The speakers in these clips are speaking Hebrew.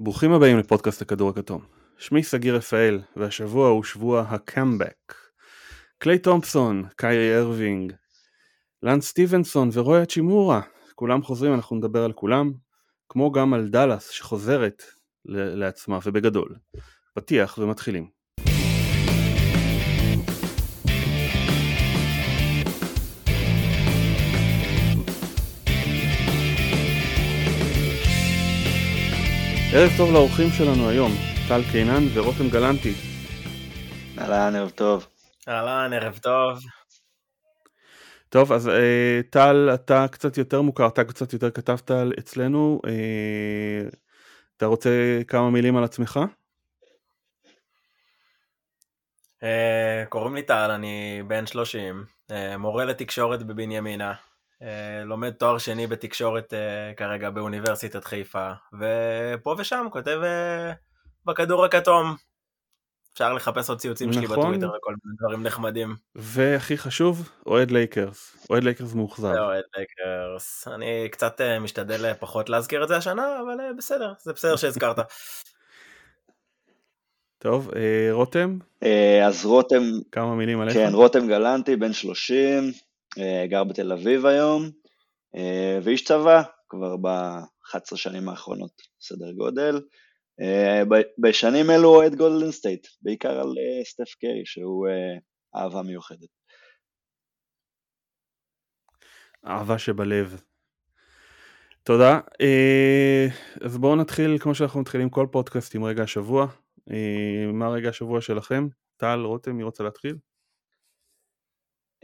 ברוכים הבאים לפודקאסט הכדור הכתום. שמי סגיר רפאל, והשבוע הוא שבוע הקאמבק. קליי תומפסון, קיירי ארווינג, לן סטיבנסון ורוי אצ'ימורה, כולם חוזרים, אנחנו נדבר על כולם, כמו גם על דאלאס שחוזרת לעצמה ובגדול. פתיח ומתחילים. ערב טוב לאורחים שלנו היום, טל קינן ורותם גלנטי. אהלן, ערב טוב. אהלן, ערב טוב. טוב, אז אה, טל, אתה קצת יותר מוכר, אתה קצת יותר כתבת אצלנו. אה, אתה רוצה כמה מילים על עצמך? אה, קוראים לי טל, אני בן 30, אה, מורה לתקשורת בבנימינה, לומד תואר שני בתקשורת אה, כרגע באוניברסיטת חיפה, ופה ושם כותב אה, בכדור הכתום. אפשר לחפש עוד ציוצים שלי נכון. בטוויטר וכל מיני דברים נחמדים. והכי חשוב, אוהד לייקרס. אוהד לייקרס מאוכזב. זה אוהד לייקרס. אני קצת אה, משתדל אה, פחות להזכיר את זה השנה, אבל אה, בסדר, זה בסדר שהזכרת. טוב, אה, רותם, אה, אז רותם, כמה מילים עליך. כן, רותם גלנטי, בן 30, אה, גר בתל אביב היום, אה, ואיש צבא כבר ב-11 שנים האחרונות, סדר גודל. אה, בשנים אלו אוהד גולדן סטייט, בעיקר על אה, סטף קרי, שהוא אה, אהבה מיוחדת. אהבה שבלב. תודה. אה, אז בואו נתחיל, כמו שאנחנו מתחילים כל פודקאסט, עם רגע השבוע. אה, מה רגע השבוע שלכם? טל, רותם, מי רוצה להתחיל?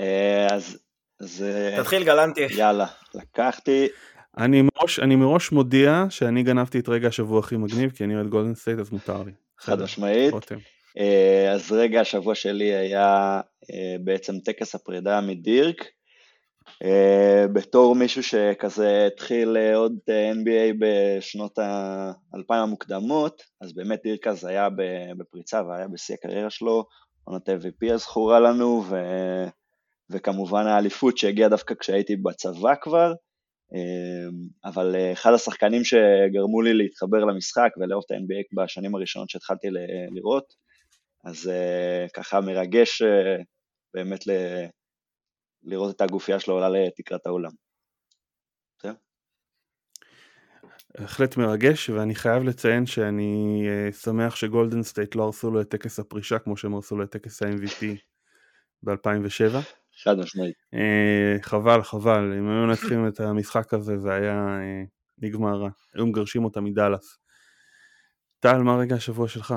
אה, אז, אז אה, תתחיל גלנטי. יאללה, לקחתי, אני מראש, אני מראש מודיע שאני גנבתי את רגע השבוע הכי מגניב, כי אני אוהד גולדן סטייט, אז מותר לי. חד משמעית. רותם. אה, אז רגע השבוע שלי היה אה, בעצם טקס הפרידה מדירק. בתור מישהו שכזה התחיל עוד NBA בשנות האלפיים המוקדמות, אז באמת דירק אז היה בפריצה והיה בשיא הקריירה שלו, עונת MVP הזכורה לנו, ו... וכמובן האליפות שהגיעה דווקא כשהייתי בצבא כבר, אה, אבל אה, אחד השחקנים שגרמו לי להתחבר למשחק ולאהוב את ה-NBA בשנים הראשונות שהתחלתי ל- לראות, אז אה, ככה מרגש אה, באמת ל- לראות את הגופייה שלו עולה לתקרת האולם. בהחלט מרגש, ואני חייב לציין שאני אה, שמח שגולדן סטייט לא הרסו לו את טקס הפרישה כמו שהם הרסו לו את טקס ה-MVP ב-2007. חד משמעית. אה, חבל, חבל, אם היו מנצחים את המשחק הזה זה היה אה, נגמר רע. היו מגרשים אותם מדאלאס. טל, מה רגע השבוע שלך?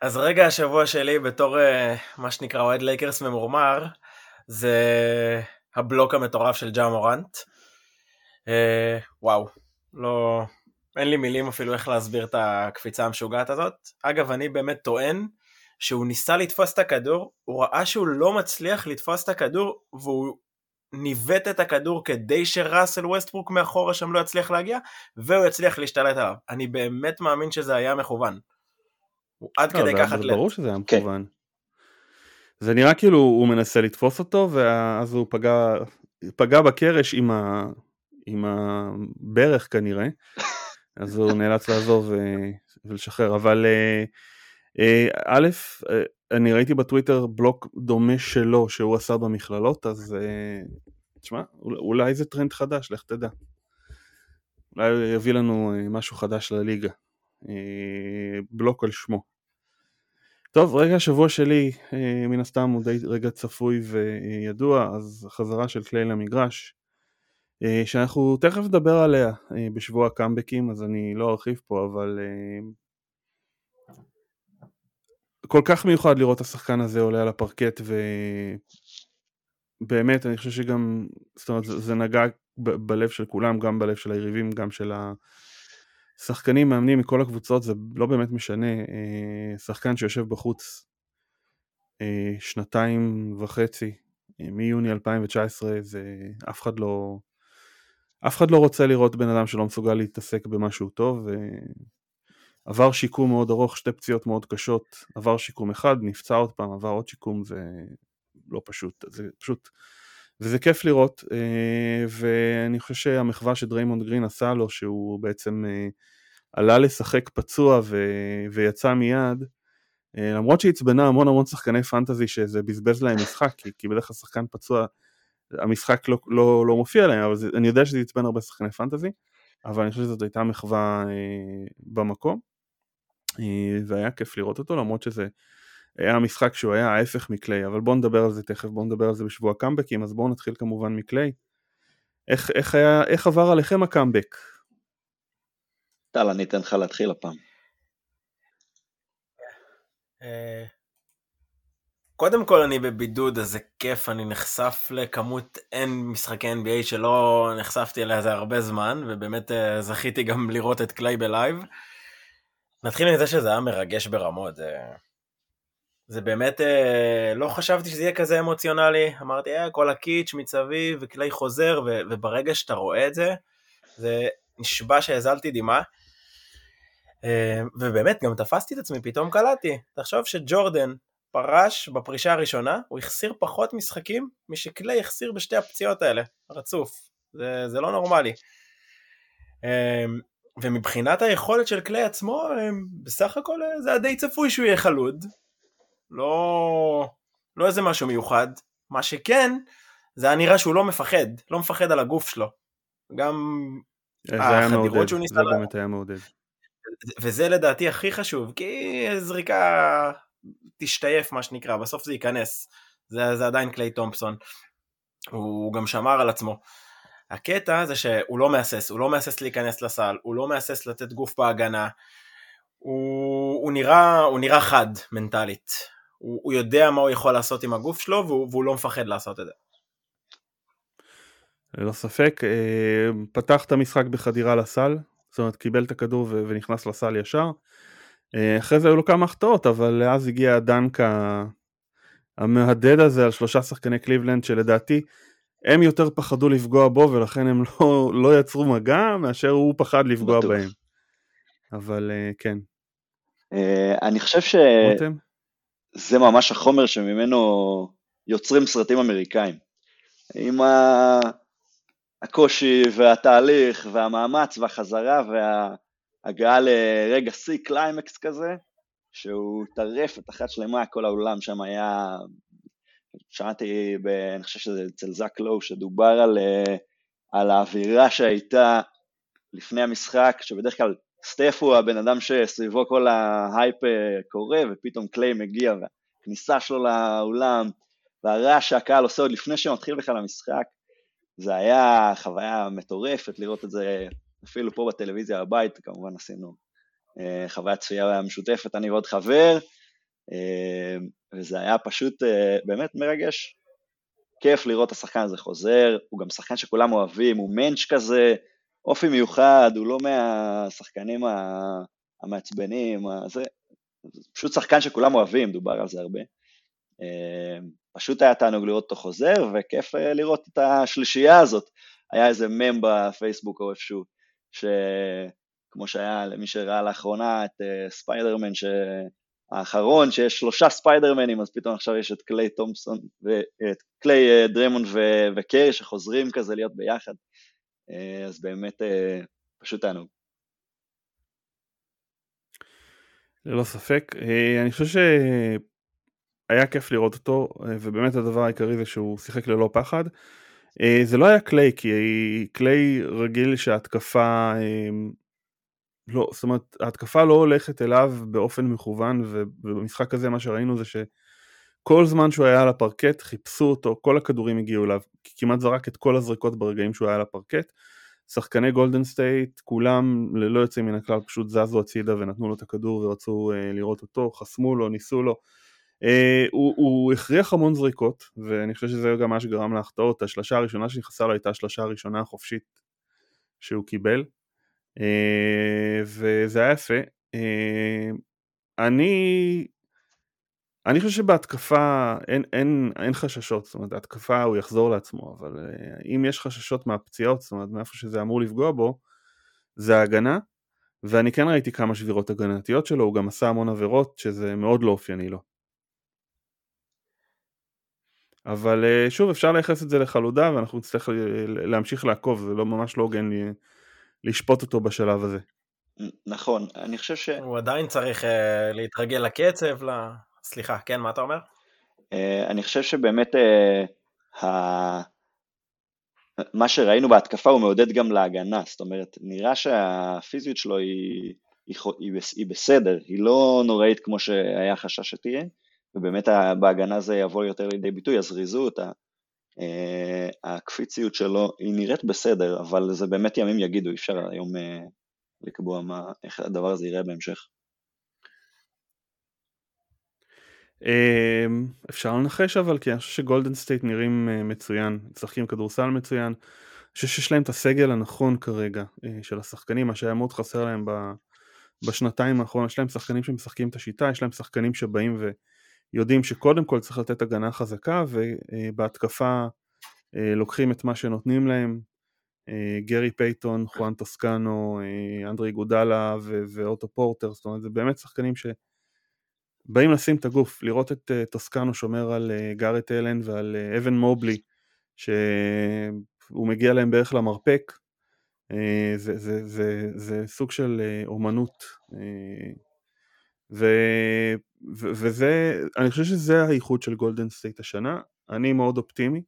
אז רגע השבוע שלי בתור אה, מה שנקרא אוהד לייקרס ממורמר, זה הבלוק המטורף של ג'ה מורנט. אה, וואו, לא... אין לי מילים אפילו איך להסביר את הקפיצה המשוגעת הזאת. אגב, אני באמת טוען שהוא ניסה לתפוס את הכדור, הוא ראה שהוא לא מצליח לתפוס את הכדור, והוא ניווט את הכדור כדי שראסל ווסטברוק מאחורה שם לא יצליח להגיע, והוא יצליח להשתלט עליו. אני באמת מאמין שזה היה מכוון. הוא עד לא, כדי זה- כך אתלט. ברור שזה היה כן. מכוון. זה נראה כאילו הוא מנסה לתפוס אותו ואז הוא פגע, פגע בקרש עם, ה, עם הברך כנראה, אז הוא נאלץ לעזוב אה, ולשחרר, אבל אה, א', אה, אני ראיתי בטוויטר בלוק דומה שלו שהוא עשה במכללות, אז אה, תשמע, אול- אולי זה טרנד חדש, לך תדע. אולי הוא יביא לנו אה, משהו חדש לליגה. אה, בלוק על שמו. טוב, רגע השבוע שלי, אה, מן הסתם הוא די רגע צפוי וידוע, אז חזרה של קליי למגרש, אה, שאנחנו תכף נדבר עליה אה, בשבוע הקאמבקים, אז אני לא ארחיב פה, אבל אה, כל כך מיוחד לראות את השחקן הזה עולה על הפרקט, ובאמת, אני חושב שגם, זאת אומרת, זה, זה נגע ב- בלב של כולם, גם בלב של היריבים, גם של השחקנים, מאמנים מכל הקבוצות, זה לא באמת משנה, אה, שחקן שיושב בחוץ אה, שנתיים וחצי, אה, מיוני 2019, זה אף אחד לא, אף אחד לא רוצה לראות בן אדם שלא מסוגל להתעסק במשהו טוב, עבר שיקום מאוד ארוך, שתי פציעות מאוד קשות, עבר שיקום אחד, נפצע עוד פעם, עבר עוד שיקום, זה לא פשוט, זה פשוט וזה כיף לראות, ואני חושב שהמחווה שדריימונד גרין עשה לו, שהוא בעצם עלה לשחק פצוע ו... ויצא מיד, למרות שעצבנה המון המון שחקני פנטזי שזה בזבז להם משחק, כי, כי בדרך כלל שחקן פצוע, המשחק לא, לא, לא מופיע להם, אבל זה, אני יודע שזה עצבן הרבה שחקני פנטזי, אבל אני חושב שזאת הייתה מחווה אה, במקום, אה, והיה כיף לראות אותו, למרות שזה היה משחק שהוא היה ההפך מקליי, אבל בואו נדבר על זה תכף, בואו נדבר על זה בשבוע קאמבקים, אז בואו נתחיל כמובן מקליי. איך, איך, היה, איך עבר עליכם הקאמבק? טל, אני אתן לך להתחיל הפעם. אה, קודם כל אני בבידוד, אז זה כיף, אני נחשף לכמות אין משחקי NBA שלא נחשפתי אליה זה הרבה זמן, ובאמת אה, זכיתי גם לראות את קליי ב live. נתחיל מזה שזה היה מרגש ברמות, זה, זה באמת, אה, לא חשבתי שזה יהיה כזה אמוציונלי, אמרתי, אה, כל הקיץ' מסביב, וקליי חוזר, ו, וברגע שאתה רואה את זה, זה נשבע שהזלתי דמעה. אה, ובאמת, גם תפסתי את עצמי, פתאום קלטתי. תחשוב שג'ורדן פרש בפרישה הראשונה, הוא החסיר פחות משחקים משקליי החסיר בשתי הפציעות האלה, רצוף. זה, זה לא נורמלי. אה, ומבחינת היכולת של קליי עצמו, אה, בסך הכל זה היה די צפוי שהוא יהיה חלוד. לא, לא איזה משהו מיוחד. מה שכן, זה היה נראה שהוא לא מפחד, לא מפחד על הגוף שלו. גם החדירות שהוא ניסה... זה באמת היה מעודד. וזה לדעתי הכי חשוב, כי זריקה תשתייף מה שנקרא, בסוף זה ייכנס. זה, זה עדיין קליי תומפסון. הוא גם שמר על עצמו. הקטע זה שהוא לא מהסס, הוא לא מהסס להיכנס לסל, הוא לא מהסס לתת גוף בהגנה. הוא, הוא, נראה, הוא נראה חד מנטלית. הוא, הוא יודע מה הוא יכול לעשות עם הגוף שלו והוא, והוא לא מפחד לעשות את זה. ללא ספק, אה, פתח את המשחק בחדירה לסל, זאת אומרת קיבל את הכדור ונכנס לסל ישר. אה, אחרי זה היו לו כמה החטאות, אבל אז הגיע הדנק המהלך הזה על שלושה שחקני קליבלנד שלדעתי הם יותר פחדו לפגוע בו ולכן הם לא, לא יצרו מגע מאשר הוא פחד לפגוע בטוח. בהם. אבל אה, כן. אה, אני חושב שזה ממש החומר שממנו יוצרים סרטים אמריקאים. עם ה... הקושי והתהליך והמאמץ והחזרה וההגעה לרגע שיא קליימקס כזה, שהוא טרף את אחת שלמה, כל האולם שם היה, שמעתי, ב, אני חושב שזה אצל זאק לואו, שדובר על, על האווירה שהייתה לפני המשחק, שבדרך כלל סטף הוא הבן אדם שסביבו כל ההייפ קורה, ופתאום קליי מגיע, והכניסה שלו לאולם, והרעש שהקהל עושה עוד לפני שמתחיל בכלל המשחק, זה היה חוויה מטורפת לראות את זה אפילו פה בטלוויזיה בבית, כמובן עשינו אה, חוויית צפייה משותפת, אני ועוד חבר, אה, וזה היה פשוט אה, באמת מרגש. כיף לראות את השחקן הזה חוזר, הוא גם שחקן שכולם אוהבים, הוא מענץ' כזה, אופי מיוחד, הוא לא מהשחקנים המעצבנים, זה פשוט שחקן שכולם אוהבים, דובר על זה הרבה. פשוט היה תענוג לראות אותו חוזר, וכיף אה, לראות את השלישייה הזאת. היה איזה מם בפייסבוק או איפשהו, שכמו שהיה למי שראה לאחרונה את uh, ספיידרמן האחרון, שיש שלושה ספיידרמנים, אז פתאום עכשיו יש את קליי תומפסון, ואת קליי uh, דריימונד ו- וקרי שחוזרים כזה להיות ביחד. Uh, אז באמת uh, פשוט תענוג. ללא ספק. אני חושב היה כיף לראות אותו, אה, ובאמת הדבר העיקרי זה שהוא שיחק ללא פחד. אה, זה לא היה קליי, כי קליי רגיל שההתקפה, לא, זאת אומרת, ההתקפה לא הולכת אליו באופן מכוון, ובמשחק הזה מה שראינו זה שכל זמן שהוא היה על הפרקט חיפשו אותו, כל הכדורים הגיעו אליו, כמעט זרק את כל הזריקות ברגעים שהוא היה על הפרקט. שחקני גולדן סטייט, כולם ללא יוצא מן הכלל פשוט זזו הצידה ונתנו לו את הכדור ורצו uh, לראות אותו, חסמו לו, ניסו לו. Uh, הוא, הוא הכריח המון זריקות, ואני חושב שזה גם מה שגרם להחטאות. השלושה הראשונה שנכנסה לו הייתה השלושה הראשונה החופשית שהוא קיבל, וזה היה יפה. Uh, אני, אני חושב שבהתקפה אין, אין, אין חששות, זאת אומרת, ההתקפה הוא יחזור לעצמו, אבל uh, אם יש חששות מהפציעות, זאת אומרת, מאיפה שזה אמור לפגוע בו, זה ההגנה. ואני כן ראיתי כמה שבירות הגנתיות שלו, הוא גם עשה המון עבירות, שזה מאוד לא אופייני לו. אבל שוב אפשר לייחס את זה לחלודה ואנחנו נצטרך להמשיך לעקוב, זה לא ממש לא הוגן לשפוט אותו בשלב הזה. נכון, אני חושב ש... הוא עדיין צריך uh, להתרגל לקצב, ל... סליחה, כן, מה אתה אומר? Uh, אני חושב שבאמת uh, ה... מה שראינו בהתקפה הוא מעודד גם להגנה, זאת אומרת, נראה שהפיזיות שלו היא, היא, היא, היא בסדר, היא לא נוראית כמו שהיה חשש שתהיה, ובאמת בהגנה זה יבוא יותר לידי ביטוי, הזריזות, הקפיציות שלו, היא נראית בסדר, אבל זה באמת ימים יגידו, אי אפשר היום לקבוע מה, איך הדבר הזה ייראה בהמשך. אמ, אפשר לנחש אבל כי אני חושב שגולדן סטייט נראים אה, מצוין, משחקים כדורסל מצוין, אני חושב שיש להם את הסגל הנכון כרגע אה, של השחקנים, מה שהיה מאוד חסר להם בשנתיים האחרונות, יש להם שחקנים שמשחקים את השיטה, יש להם שחקנים שבאים ויודעים שקודם כל צריך לתת הגנה חזקה ובהתקפה אה, לוקחים את מה שנותנים להם, אה, גרי פייתון, חואן טוסקנו, אה, אנדרה איגודלה ואוטו פורטר, זאת אומרת זה באמת שחקנים שבאים לשים את הגוף, לראות את טוסקנו שומר על ג'ארט אלן ועל אבן מובלי, שהוא מגיע להם בערך למרפק, זה, זה, זה, זה סוג של אומנות. ו, ו, וזה, אני חושב שזה האיחוד של גולדן סטייט השנה, אני מאוד אופטימי,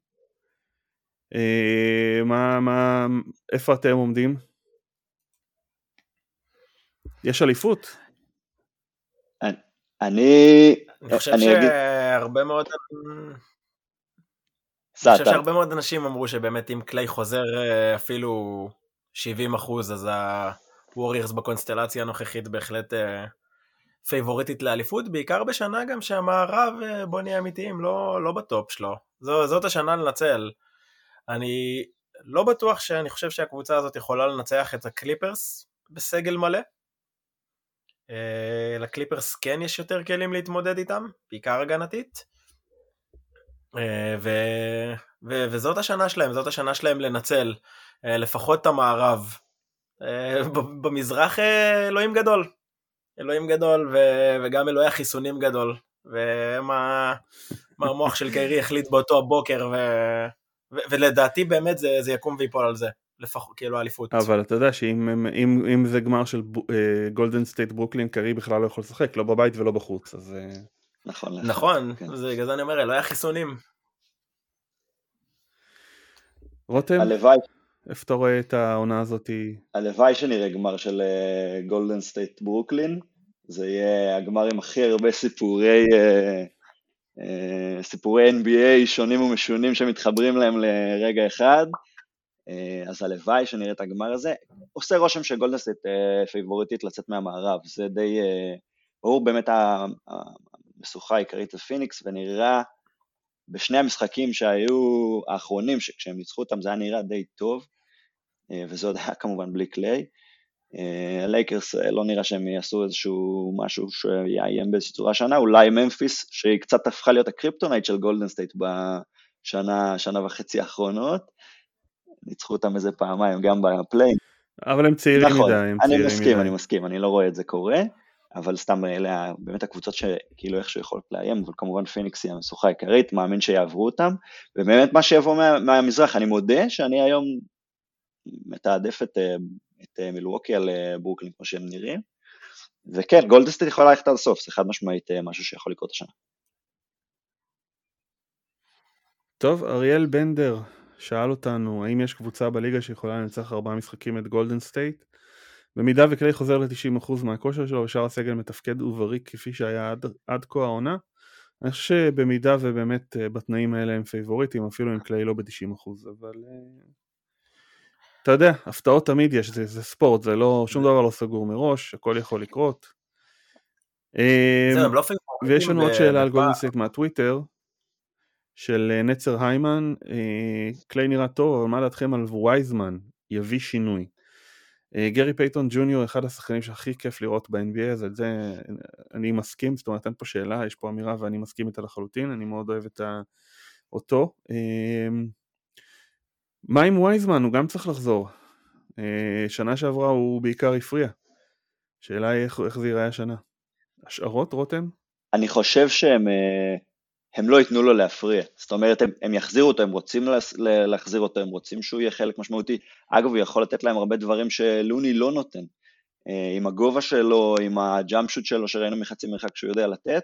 אה, מה, מה, איפה אתם עומדים? יש אליפות? אני... אני חושב שהרבה מאוד... אני חושב שהרבה מאוד אנשים אמרו שבאמת אם קליי חוזר אה, אפילו 70 אחוז, אז הווריורס בקונסטלציה הנוכחית בהחלט פייבוריטית אה, לאליפות, בעיקר בשנה גם שהמערב, בוא נהיה אמיתיים, לא, לא ב top שלו. זו, זאת השנה לנצל. אני לא בטוח שאני חושב שהקבוצה הזאת יכולה לנצח את הקליפרס בסגל מלא. Uh, לקליפרס כן יש יותר כלים להתמודד איתם, בעיקר הגנתית. Uh, ו... ו... וזאת השנה שלהם, זאת השנה שלהם לנצל לפחות את המערב. במזרח אלוהים גדול. אלוהים גדול ו... וגם אלוהי החיסונים גדול. ומה המוח של קיירי החליט באותו הבוקר ו... ולדעתי באמת זה, זה יקום ויפול על זה, לפחות כאילו אליפות. אבל אתה יודע שאם אם, אם זה גמר של גולדן סטייט ברוקלין, קיירי בכלל לא יכול לשחק, לא בבית ולא בחוץ, אז... אה, נכון, נכון, כן. זה בגלל זה אני אומר, לא היה חיסונים. רותם? הלוואי. איפה אתה רואה את העונה הזאת? הלוואי שנראה גמר של גולדן סטייט ברוקלין, זה יהיה הגמר עם הכי הרבה סיפורי uh, אה, סיפורי NBA שונים ומשונים שמתחברים להם לרגע אחד, אה, אז הלוואי שנראה את הגמר הזה. עושה רושם שגולדן סטייט אה, פייבוריטית לצאת מהמערב, זה די ברור באמת המשוכה העיקרית זה פיניקס, ונראה בשני המשחקים שהיו האחרונים, שכשהם ניצחו אותם זה היה נראה די טוב, וזה עוד היה כמובן בלי קליי. הלייקרס אה, לא נראה שהם יעשו איזשהו משהו שיאיים באיזושהי צורה שנה, אולי ממפיס שהיא קצת הפכה להיות ה kryptonite של גולדן סטייט בשנה, שנה וחצי האחרונות, ניצחו אותם איזה פעמיים גם ב play-in. אבל הם צעירים נכון, מדי, הם צעירים אני מסכים, מדי. אני מסכים, אני לא רואה את זה קורה, אבל סתם אלה באמת הקבוצות שכאילו איכשהו יכולות לאיים, אבל כמובן פיניקס היא המשוכה העיקרית, מאמין שיעברו אותם, ובאמת מה שיבוא מה, מהמזרח, אני מודה שאני היום מתעדף את אה, את אה, מילווקי על אה, ברוקלין כמו שהם נראים. וכן, גולדן סטייט יכולה ללכת עד הסוף, זה חד משמעית משהו שיכול לקרות השנה. טוב, אריאל בנדר שאל אותנו האם יש קבוצה בליגה שיכולה לנצח ארבעה משחקים את גולדן סטייט. במידה וקליי חוזר ל-90% מהכושר שלו ושאר הסגל מתפקד ובריא כפי שהיה עד, עד כה העונה, אני חושב שבמידה ובאמת בתנאים האלה הם פייבוריטים, אפילו אם קליי לא ב-90%, אבל אתה יודע, הפתעות תמיד יש, זה, זה ספורט, זה לא, שום דבר לא סגור מראש, הכל יכול לקרות. אמ, לא ויש לנו עוד שאלה על גולדן סטייט מהטוויטר, של אה, נצר היימן, אה, קליי נראה טוב, אבל מה דעתכם על וייזמן, יביא שינוי. אה, גרי פייטון ג'וניור אחד השחקנים שהכי כיף לראות ב-NBA, אז על זה אני מסכים, זאת אומרת אין פה שאלה, יש פה אמירה ואני מסכים איתה לחלוטין, אני מאוד אוהב את אותו. מה עם וייזמן? הוא גם צריך לחזור. אה, שנה שעברה הוא בעיקר הפריע. שאלה היא איך, איך זה ייראה השנה. השערות, רותם? אני חושב שהם אה, הם לא ייתנו לו להפריע. זאת אומרת, הם, הם יחזירו אותו, הם רוצים להחזיר אותו, הם רוצים שהוא יהיה חלק משמעותי. אגב, הוא יכול לתת להם הרבה דברים שלוני לא נותן. אה, עם הגובה שלו, עם הג'אמפ שוט שלו שראינו מחצי מרחק שהוא יודע לתת,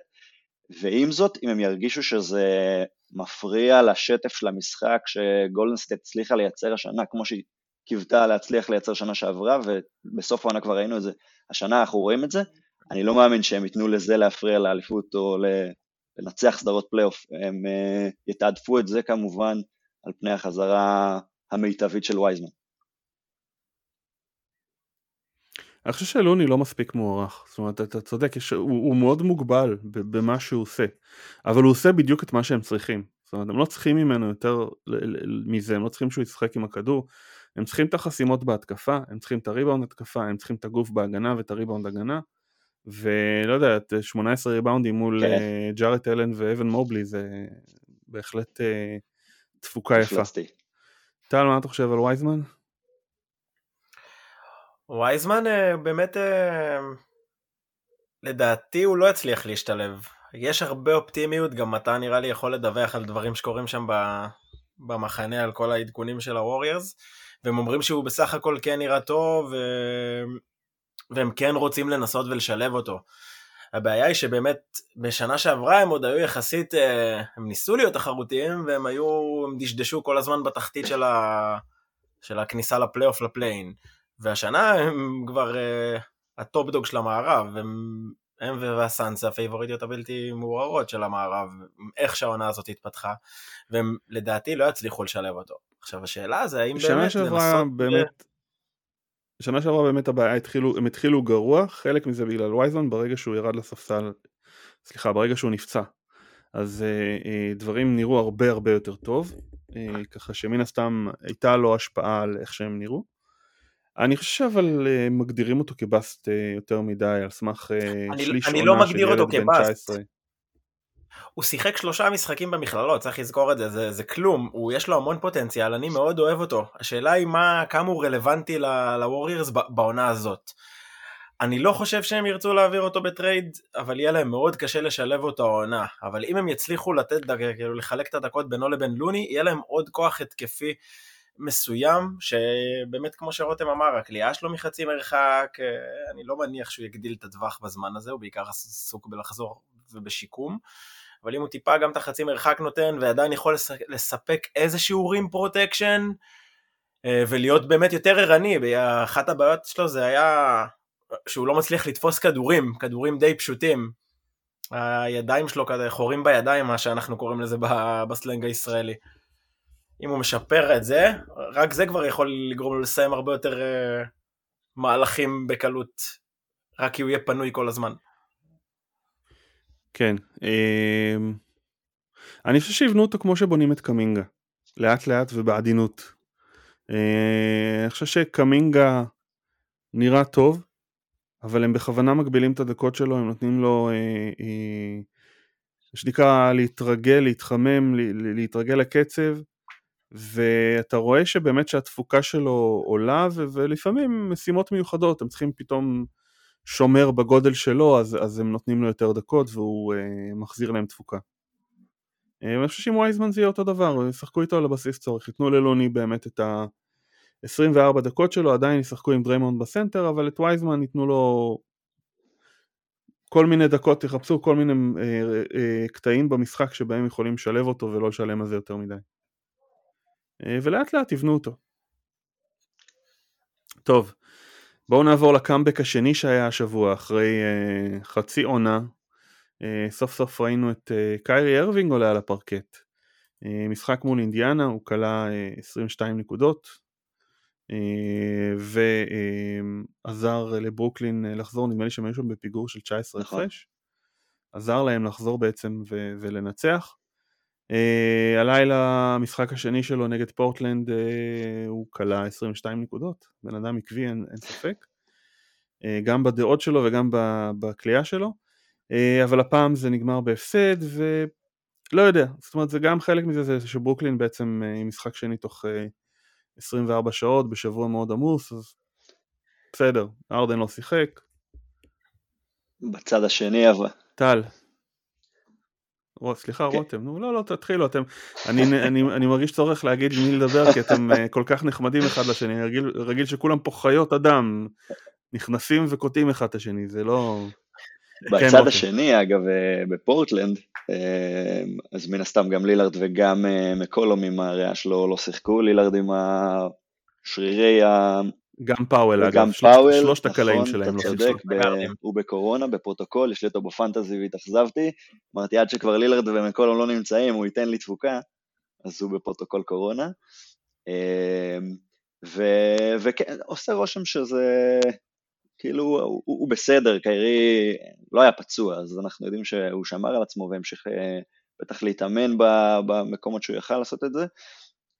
ועם זאת, אם הם ירגישו שזה מפריע לשטף של המשחק שגולדנסט הצליחה לייצר השנה, כמו שהיא קיוותה להצליח לייצר שנה שעברה, ובסוף העונה כבר ראינו את זה, השנה אנחנו רואים את זה, אני לא מאמין שהם ייתנו לזה להפריע לאליפות או לנצח סדרות פלייאוף, הם אה, יתעדפו את זה כמובן על פני החזרה המיטבית של וייזמן. אני חושב שלוני לא מספיק מוערך, זאת אומרת אתה צודק, יש, הוא, הוא מאוד מוגבל במה שהוא עושה, אבל הוא עושה בדיוק את מה שהם צריכים, זאת אומרת הם לא צריכים ממנו יותר מזה, הם לא צריכים שהוא ישחק עם הכדור, הם צריכים את החסימות בהתקפה, הם צריכים את הריבאונד התקפה, הם צריכים את הגוף בהגנה ואת הריבאונד הגנה, ולא יודע, 18 ריבאונדים מול כן. אה, ג'ארט אלן ואבן מובלי זה בהחלט אה, תפוקה יפה. טל, מה אתה חושב על וייזמן? וייזמן אה, באמת, אה, לדעתי הוא לא יצליח להשתלב. יש הרבה אופטימיות, גם אתה נראה לי יכול לדווח על דברים שקורים שם במחנה, על כל העדכונים של הווריירס, והם אומרים שהוא בסך הכל כן נראה טוב, ו... והם כן רוצים לנסות ולשלב אותו. הבעיה היא שבאמת בשנה שעברה הם עוד היו יחסית, אה, הם ניסו להיות תחרותיים והם היו, הם דשדשו כל הזמן בתחתית של, ה, של הכניסה לפלייאוף ל play-in. והשנה הם כבר uh, ה top dog של המערב, הם, הם והסאנס הפייבוריטיות הבלתי מעורערות של המערב, איך שהעונה הזאת התפתחה, והם לדעתי לא יצליחו לשלב אותו. עכשיו השאלה זה האם באמת לנסות... באמת, שנה שעברה באמת הבעיה התחילו, הם התחילו גרוע, חלק מזה בגלל וייזמן ברגע שהוא ירד לספסל, סליחה, ברגע שהוא נפצע. אז uh, uh, דברים נראו הרבה הרבה יותר טוב, uh, ככה שמן הסתם הייתה לו השפעה על איך שהם נראו. אני חושב אבל אה, מגדירים אותו כבאסט אה, יותר מדי על סמך אה, אני, שליש אני לא מגדיר אותו כבאסט. הוא שיחק שלושה משחקים במכללות, צריך לזכור את זה, זה, זה כלום, הוא, יש לו המון פוטנציאל, אני מאוד אוהב אותו. השאלה היא מה, כמה הוא רלוונטי לווריורס בעונה הזאת. אני לא חושב שהם ירצו להעביר אותו ב trade, אבל יהיה להם מאוד קשה לשלב אותו העונה. אבל אם הם יצליחו לתת, כאילו לחלק את הדקות בינו לבין לוני, יהיה להם עוד כוח התקפי מסוים, שבאמת כמו שרותם אמר, הקליעה שלו מחצי מרחק, אה, אני לא מניח שהוא יגדיל את הטווח בזמן הזה, הוא בעיקר עסוק בלחזור ובשיקום, אבל אם הוא טיפה גם את החצי מרחק נותן ועדיין יכול לספק איזשהו rim protection, אה, ולהיות באמת יותר ערני, אחת הבעיות שלו זה היה שהוא לא מצליח לתפוס כדורים, כדורים די פשוטים. הידיים שלו כזה חורים בידיים, מה שאנחנו קוראים לזה בסלנג הישראלי. אם הוא משפר את זה, רק זה כבר יכול לגרום לו לסיים הרבה יותר uh, מהלכים בקלות, רק כי הוא יהיה פנוי כל הזמן. כן, uh, אני חושב שיבנו אותו כמו שבונים את קמינגה, לאט לאט ובעדינות. Uh, אני חושב שקמינגה נראה טוב, אבל הם בכוונה מגבילים את הדקות שלו, הם נותנים לו, מה שנקרא, להתרגל, להתחמם, להתרגל לקצב. ואתה רואה שבאמת שהתפוקה שלו עולה ו- ולפעמים משימות מיוחדות הם צריכים פתאום שומר בגודל שלו אז, אז הם נותנים לו יותר דקות והוא uh, מחזיר להם תפוקה. Uh, ואני חושב שעם וייזמן זה יהיה אותו דבר, ישחקו איתו על הבסיס צורך, ייתנו ללוני באמת את ה-24 דקות שלו, עדיין ישחקו עם דריימונד בסנטר, אבל את וייזמן ייתנו לו כל מיני דקות, יחפשו כל מיני uh, uh, קטעים במשחק שבהם יכולים לשלב אותו ולא לשלם על זה יותר מדי. אה, ולאט לאט יבנו אותו. טוב, בואו נעבור לקאמבק השני שהיה השבוע אחרי uh, חצי עונה. Uh, סוף סוף ראינו את uh, קיירי ארווינג עולה על הפרקט. Uh, משחק מול אינדיאנה, הוא כלה uh, 22 נקודות uh, ועזר uh, לברוקלין uh, לחזור, נדמה לי שהם היו שם בפיגור של 19 נכון. הפרש. עזר להם לחזור בעצם ו- ולנצח. Uh, הלילה המשחק השני שלו נגד פורטלנד uh, הוא כלה 22 נקודות, בן אדם עקבי אין, אין ספק, uh, גם בדעות שלו וגם בכלייה שלו, uh, אבל הפעם זה נגמר בהפסד ולא יודע, זאת אומרת זה גם חלק מזה זה שברוקלין בעצם uh, משחק שני תוך uh, 24 שעות בשבוע מאוד עמוס, אז בסדר, ארדן לא שיחק. בצד השני אבל. טל, סליחה כן. רותם, נו לא לא תתחילו אתם, אני, אני, אני מרגיש צורך להגיד מי לדבר כי אתם אה, כל כך נחמדים אחד לשני, אני רגיל, רגיל שכולם פה חיות אדם, נכנסים וקוטעים אחד את השני, זה לא... בצד כן, השני אגב אה, בפורטלנד, אז מן הסתם גם לילארד וגם מקולום עם הריאה שלו לא שיחקו, לילארד עם השרירי גם פאוול אגב, פאוול, שלושת הקלעים נכון, שלהם לא שיחקו. הוא בקורונה, בפרוטוקול, יש לי אותו ב fantasy והתאכזבתי, אמרתי עד שכבר לילארד ומקולום לא נמצאים, הוא ייתן לי תפוקה, אז הוא בפרוטוקול קורונה. אמ, וכן, עושה רושם שזה, כאילו, הוא, הוא בסדר, קיירי לא היה פצוע, אז אנחנו יודעים שהוא שמר על עצמו והמשיך אה, בטח להתאמן במקומות שהוא יכל לעשות את זה.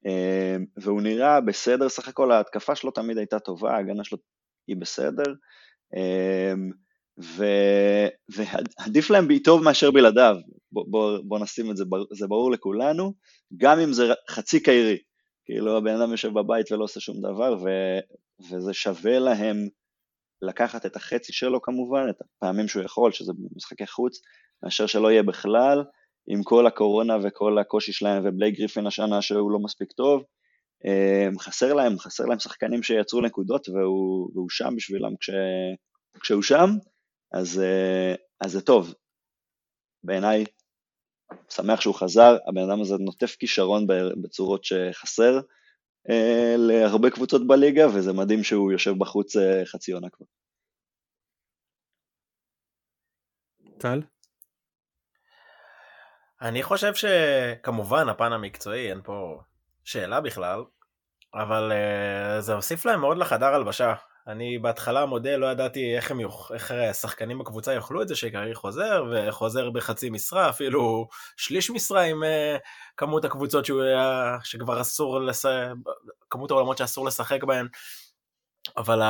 אמ, והוא נראה בסדר, סך הכל ההתקפה שלו תמיד הייתה טובה, ההגנה שלו היא בסדר, אמ, ו... ועדיף להם בי טוב מאשר בלעדיו, בוא, בוא, בוא נשים את זה, זה ברור לכולנו, גם אם זה חצי קיירי, כאילו הבן אדם יושב בבית ולא עושה שום דבר, ו... וזה שווה להם לקחת את החצי שלו כמובן, את הפעמים שהוא יכול, שזה משחקי חוץ, מאשר שלא יהיה בכלל, עם כל הקורונה וכל הקושי שלהם ובלייק גריפין השנה שהוא לא מספיק טוב, אמ, חסר להם, חסר להם שחקנים שיצרו נקודות והוא, והוא שם בשבילם כש, כשהוא שם, אז, אה, אז זה טוב. בעיניי, שמח שהוא חזר, הבן אדם הזה נוטף כישרון בצורות שחסר אה, להרבה קבוצות בליגה, וזה מדהים שהוא יושב בחוץ אה, חצי עונה כבר. טל? אני חושב שכמובן הפן המקצועי אין פה שאלה בכלל, אבל uh, זה הוסיף להם מאוד לחדר הלבשה. אני בהתחלה מודה לא ידעתי איך, הם יוכ... איך השחקנים בקבוצה יאכלו את זה שקרי חוזר וחוזר בחצי משרה אפילו שליש משרה עם uh, כמות הקבוצות שהוא היה, שכבר אסור לס... כמות העולמות שאסור לשחק בהן אבל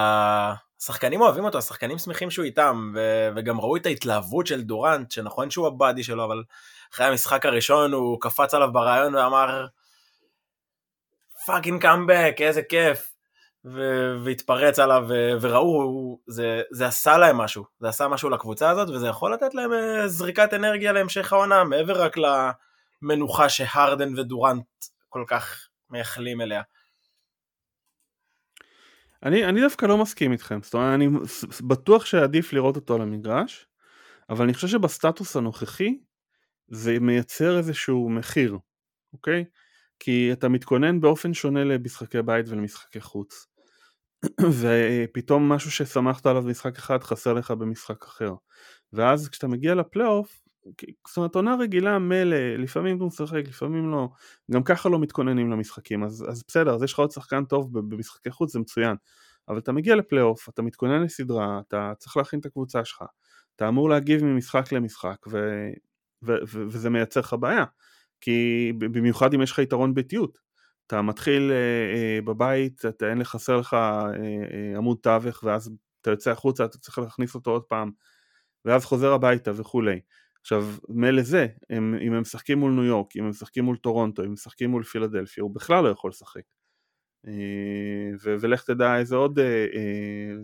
השחקנים אוהבים אותו השחקנים שמחים שהוא איתם ו... וגם ראו את ההתלהבות של דורנט שנכון שהוא הבאדי שלו אבל אחרי המשחק הראשון הוא קפץ עליו ברעיון ואמר fucking comeback, איזה כיף. ו- והתפרץ עליו ו- וראו, זה, זה עשה להם משהו, זה עשה משהו לקבוצה הזאת וזה יכול לתת להם אה, זריקת אנרגיה להמשך העונה מעבר רק למנוחה שהרדן ודורנט כל כך מייחלים אליה. אני, אני דווקא לא מסכים איתכם, זאת אומרת אני בטוח שעדיף לראות אותו על המגרש, אבל אני חושב שבסטטוס הנוכחי זה מייצר איזשהו מחיר, אוקיי? כי אתה מתכונן באופן שונה למשחקי בית ולמשחקי חוץ. ופתאום משהו ששמחת עליו במשחק אחד חסר לך במשחק אחר. ואז כשאתה מגיע לפלייאוף, זאת אומרת עונה רגילה מילא, לפעמים אתה משחק, לפעמים לא, גם ככה לא מתכוננים למשחקים, אז, אז בסדר, אז יש לך עוד שחקן טוב במשחקי חוץ, זה מצוין. אבל אתה מגיע לפלייאוף, אתה מתכונן לסדרה, אתה צריך להכין את הקבוצה שלך, אתה אמור להגיב ממשחק למשחק, ו, ו- ו- וזה מייצר לך בעיה, כי במיוחד אם יש לך יתרון ביתיות, אתה מתחיל אה, אה, בבית, אתה אין לך, חסר לך אה, אה, עמוד תווך, ואז אתה יוצא החוצה, אתה צריך להכניס אותו עוד פעם, ואז חוזר הביתה וכולי. עכשיו, מילא זה, הם, אם הם משחקים מול ניו יורק, אם הם משחקים מול טורונטו, אם הם משחקים מול פילדלפיה, הוא בכלל לא יכול לשחק. אה, ו- ולך תדע איזה עוד אה, אה,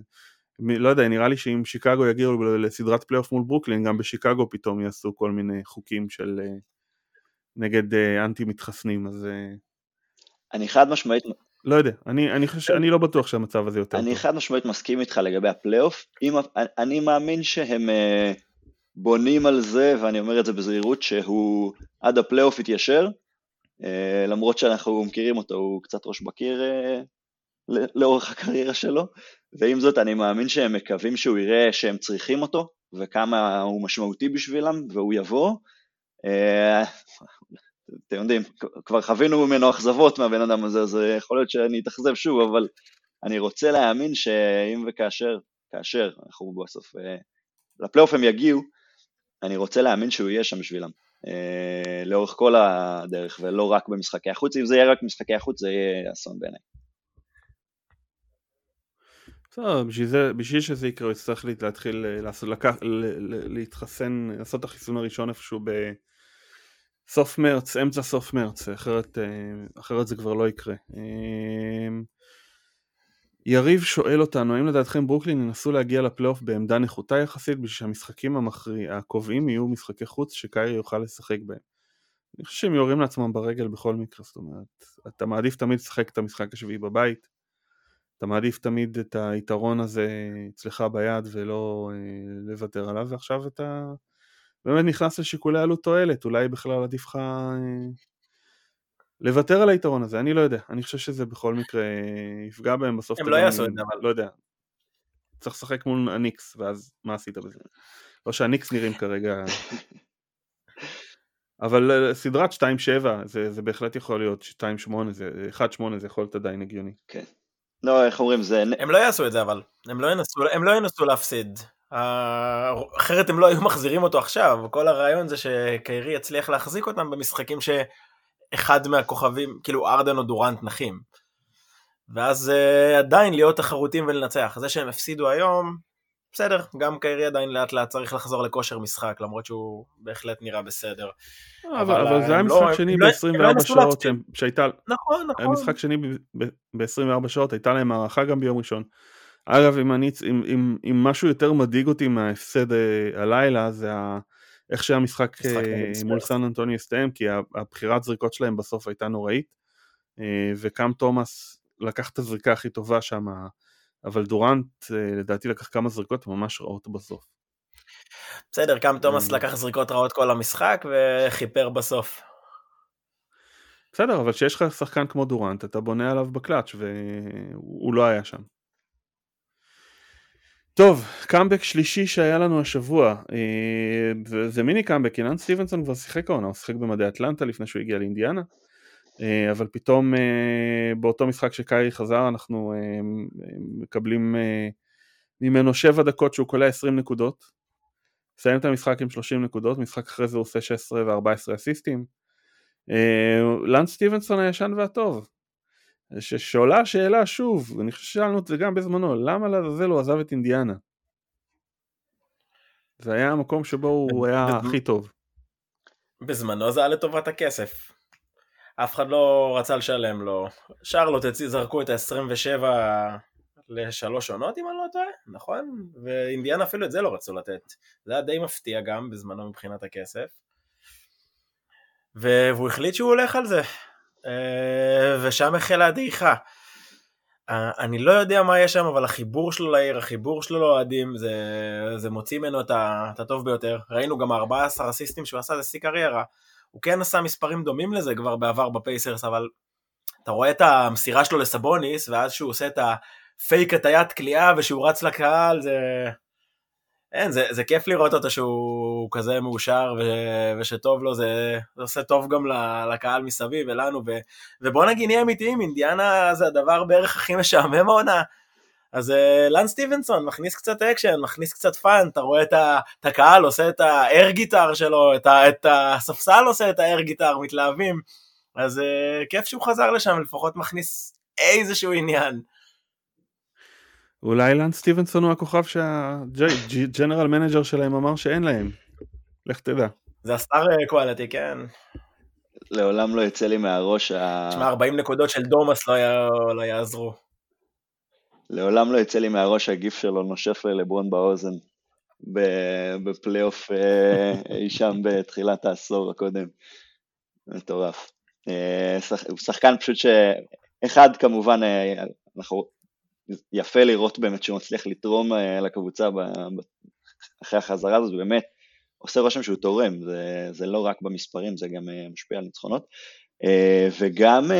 לא יודע, נראה לי שאם שיקגו יגיעו לסדרת פלייאוף מול ברוקלין, גם בשיקגו פתאום יעשו כל מיני חוקים של אה, נגד אה, אנטי מתחסנים, אז... אה, אני חד משמעית... לא יודע, אני, אני, חושב, אני לא בטוח שהמצב הזה יותר אני טוב. אני חד משמעית מסכים איתך לגבי הפלייאוף. אם, אני מאמין שהם בונים על זה, ואני אומר את זה בזהירות, שהוא עד הפלייאוף יתיישר, למרות שאנחנו מכירים אותו, הוא קצת ראש בקיר לאורך הקריירה שלו, ועם זאת אני מאמין שהם מקווים שהוא יראה שהם צריכים אותו, וכמה הוא משמעותי בשבילם, והוא יבוא. אה, אתם יודעים, כבר חווינו ממנו אכזבות מהבן אדם הזה, אז יכול להיות שאני אתאכזב שוב, אבל אני רוצה להאמין שאם וכאשר, כאשר אנחנו בסוף, אה, לפלייאוף הם יגיעו, אני רוצה להאמין שהוא יהיה שם בשבילם. אה, לאורך כל הדרך, ולא רק במשחקי החוץ. אם זה יהיה רק במשחקי החוץ, זה יהיה אסון בעיניי. בסדר, בשביל, זה, בשביל שזה יקרה הוא יצטרך להתחיל אה, לעשות, לקח, להתחסן, לעשות את החיסון הראשון איפשהו בסוף מרץ, אמצע סוף מרץ, אחרת, אה, אחרת זה כבר לא יקרה. יריב שואל אותנו, האם לדעתכם ברוקלין ינסו להגיע לפלייאוף בעמדה נחותה יחסית בשביל שהמשחקים המכריע, הקובעים יהיו משחקי חוץ שקיירי יוכל לשחק בהם? אני חושב שהם יורים לעצמם ברגל בכל מקרה, זאת אומרת, אתה מעדיף תמיד לשחק את המשחק השביעי בבית, אתה מעדיף תמיד את היתרון הזה אצלך ביד ולא אה, לוותר עליו, ועכשיו אתה באמת נכנס לשיקולי עלות תועלת, אולי בכלל עדיף לך אה, לוותר על היתרון הזה, אני לא יודע, אני חושב שזה בכל מקרה יפגע בהם בסוף. הם לא יעשו את זה, אבל... לא יודע. צריך לשחק מול הניקס, ואז מה עשית בזה? לא שהניקס נראים כרגע... אבל אה, סדרת 2-7 זה, זה בהחלט יכול להיות 2-8, 1-8 זה יכול להיות עדיין הגיוני. כן. לא, איך אומרים, זה... הם לא יעשו את זה אבל, הם לא ינסו, הם לא ינסו להפסיד. אחרת הם לא היו מחזירים אותו עכשיו, כל הרעיון זה שקיירי יצליח להחזיק אותם במשחקים ש... אחד מהכוכבים, כאילו ארדן או דורנט נחים. ואז uh, עדיין להיות תחרותים ולנצח. זה שהם הפסידו היום, בסדר, גם קיירי עדיין לאט לאט צריך לחזור לכושר משחק, למרות שהוא בהחלט נראה בסדר. אבל, אבל, אבל זה היה משחק לא, שני ב-24 לא שעות, שהם, שהייתה, נכון, נכון. היה משחק שני ב-24 שעות, הייתה להם הערכה גם ביום ראשון. אגב, אם, אני, אם, אם, אם משהו יותר מדאיג אותי מההפסד uh, הלילה, זה ה... איך שהמשחק אה, מול סן אנטוני הסתיים, כי הבחירת זריקות שלהם בסוף הייתה נוראית, אה, וקאם תומאס לקח את הזריקה הכי טובה שם, אבל דורנט אה, לדעתי לקח כמה זריקות ממש רעות בסוף. בסדר, קאם תומאס לקח זריקות רעות כל המשחק וכיפר בסוף. בסדר, אבל כשיש לך שחקן כמו דורנט, אתה בונה עליו בקלאץ' והוא לא היה שם. טוב, קאמבק שלישי שהיה לנו השבוע, אה, זה מיני קאמבק, אילן סטיבנסון כבר שיחק העונה, הוא שיחק במדעי אטלנטה לפני שהוא הגיע לאינדיאנה, אה, אבל פתאום אה, באותו משחק שקיירי חזר אנחנו מקבלים ממנו 7 דקות שהוא קולע 20 נקודות, מסיים את המשחק עם 30 נקודות, משחק אחרי זה הוא עושה 16 ו-14 אסיסטים. לן סטיבנסון הישן והטוב, שעולה השאלה שוב, אני חושב ששאלנו את זה גם בזמנו, למה לעזאזל הוא עזב את אינדיאנה? זה היה המקום שבו הוא היה הכי טוב. בזמנו זה היה לטובת הכסף. אף אחד לא רצה לשלם לו. שרלוט זרקו את ה-27 לשלוש עונות אם אני לא טועה, נכון? ואינדיאנה אפילו את זה לא רצו לתת. זה היה די מפתיע גם בזמנו מבחינת הכסף. והוא החליט שהוא הולך על זה. אה, ושם החלה הדעיכה. אה, אני לא יודע מה יש שם, אבל החיבור שלו לעיר, החיבור שלו לאוהדים, זה, זה מוציא ממנו את, הטוב ביותר. ראינו גם 14 אסיסטים שהוא עשה, זה שיא קריירה. הוא כן עשה מספרים דומים לזה כבר בעבר בפייסרס, אבל אתה רואה את המסירה שלו לסבוניס, ואז שהוא עושה את הפייק הטיית כליאה ושהוא רץ לקהל, זה... אין, זה, זה כיף לראות אותו שהוא כזה מאושר ו, ושטוב לו, זה, זה עושה טוב גם לקהל מסביב ולנו, ו, ובוא נגיד נהיה אמיתיים, אינדיאנה זה הדבר בערך הכי משעמם העונה. אז uh, לאנס סטיבנסון מכניס קצת אקשן, מכניס קצת fun, אתה רואה את, ה, את הקהל עושה את ה air guitar שלו, את, ה, את הספסל עושה את ה air guitar, מתלהבים. אז uh, כיף שהוא חזר לשם, לפחות מכניס איזשהו עניין. אולי לאנס סטיבנסון הוא הכוכב שה general manager שלהם אמר שאין להם. לך תדע. זה הסטאר קואליטי, כן. לעולם לא יצא לי מהראש ה... תשמע, 40 נקודות של דומאס לא, היה, לא יעזרו. לעולם לא יצא לי מהראש הגיף שלו נושף ללברון באוזן בפלייאוף אה, אי שם בתחילת העשור הקודם. מטורף. אה, הוא שחקן פשוט ש... אחד כמובן, אה, אנחנו יפה לראות באמת שהוא מצליח לתרום אה, לקבוצה אחרי החזרה הזאת, באמת עושה רושם שהוא תורם, זה, זה לא רק במספרים, זה גם אה, משפיע על ניצחונות. אה, וגם,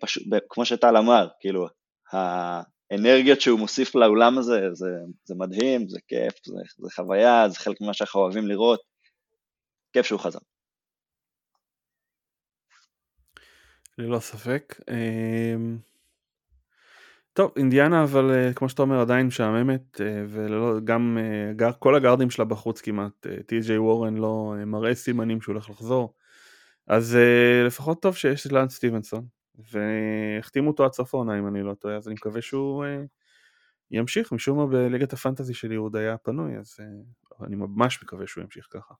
פשוט, כמו שטל אמר, כאילו, האנרגיות שהוא מוסיף לאולם הזה, זה, זה מדהים, זה כיף, זה, זה חוויה, זה חלק ממה שאנחנו אוהבים לראות. כיף שהוא חזר. ללא ספק. טוב, אינדיאנה אבל אה, כמו שאתה אומר עדיין משעממת אה, וגם אה, כל הגארדים שלה בחוץ כמעט, טי.ג'יי וורן לא מראה סימנים שהוא הולך לחזור אז לפחות טוב שיש את לאן סטיבנסון והחתימו אותו עד סוף העונה אם אני לא טועה אז אני מקווה שהוא ימשיך משום מה בליגת הפנטזי שלי הוא עוד היה פנוי אז אני ממש מקווה שהוא ימשיך ככה.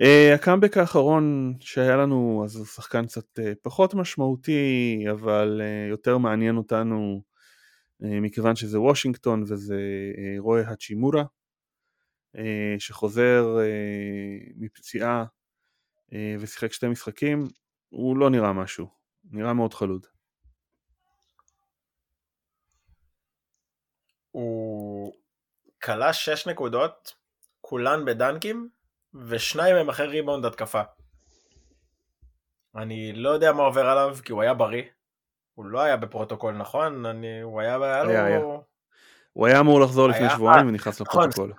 Uh, הקאמבק האחרון שהיה לנו אז הוא שחקן קצת uh, פחות משמעותי אבל uh, יותר מעניין אותנו מכיוון שזה וושינגטון וזה רואה הצ'ימורה, שחוזר מפציעה ושיחק שתי משחקים, הוא לא נראה משהו, נראה מאוד חלוד. הוא כלה 6 נקודות, כולן בדנקים, ושניים הם אחרי ריבאונד התקפה. אני לא יודע מה עובר עליו, כי הוא היה בריא. הוא לא היה בפרוטוקול, נכון? אני, הוא היה, היה לו... היה. הוא היה אמור לחזור היה... לפני שבועיים אה, ונכנס נכון, לפרוטוקול.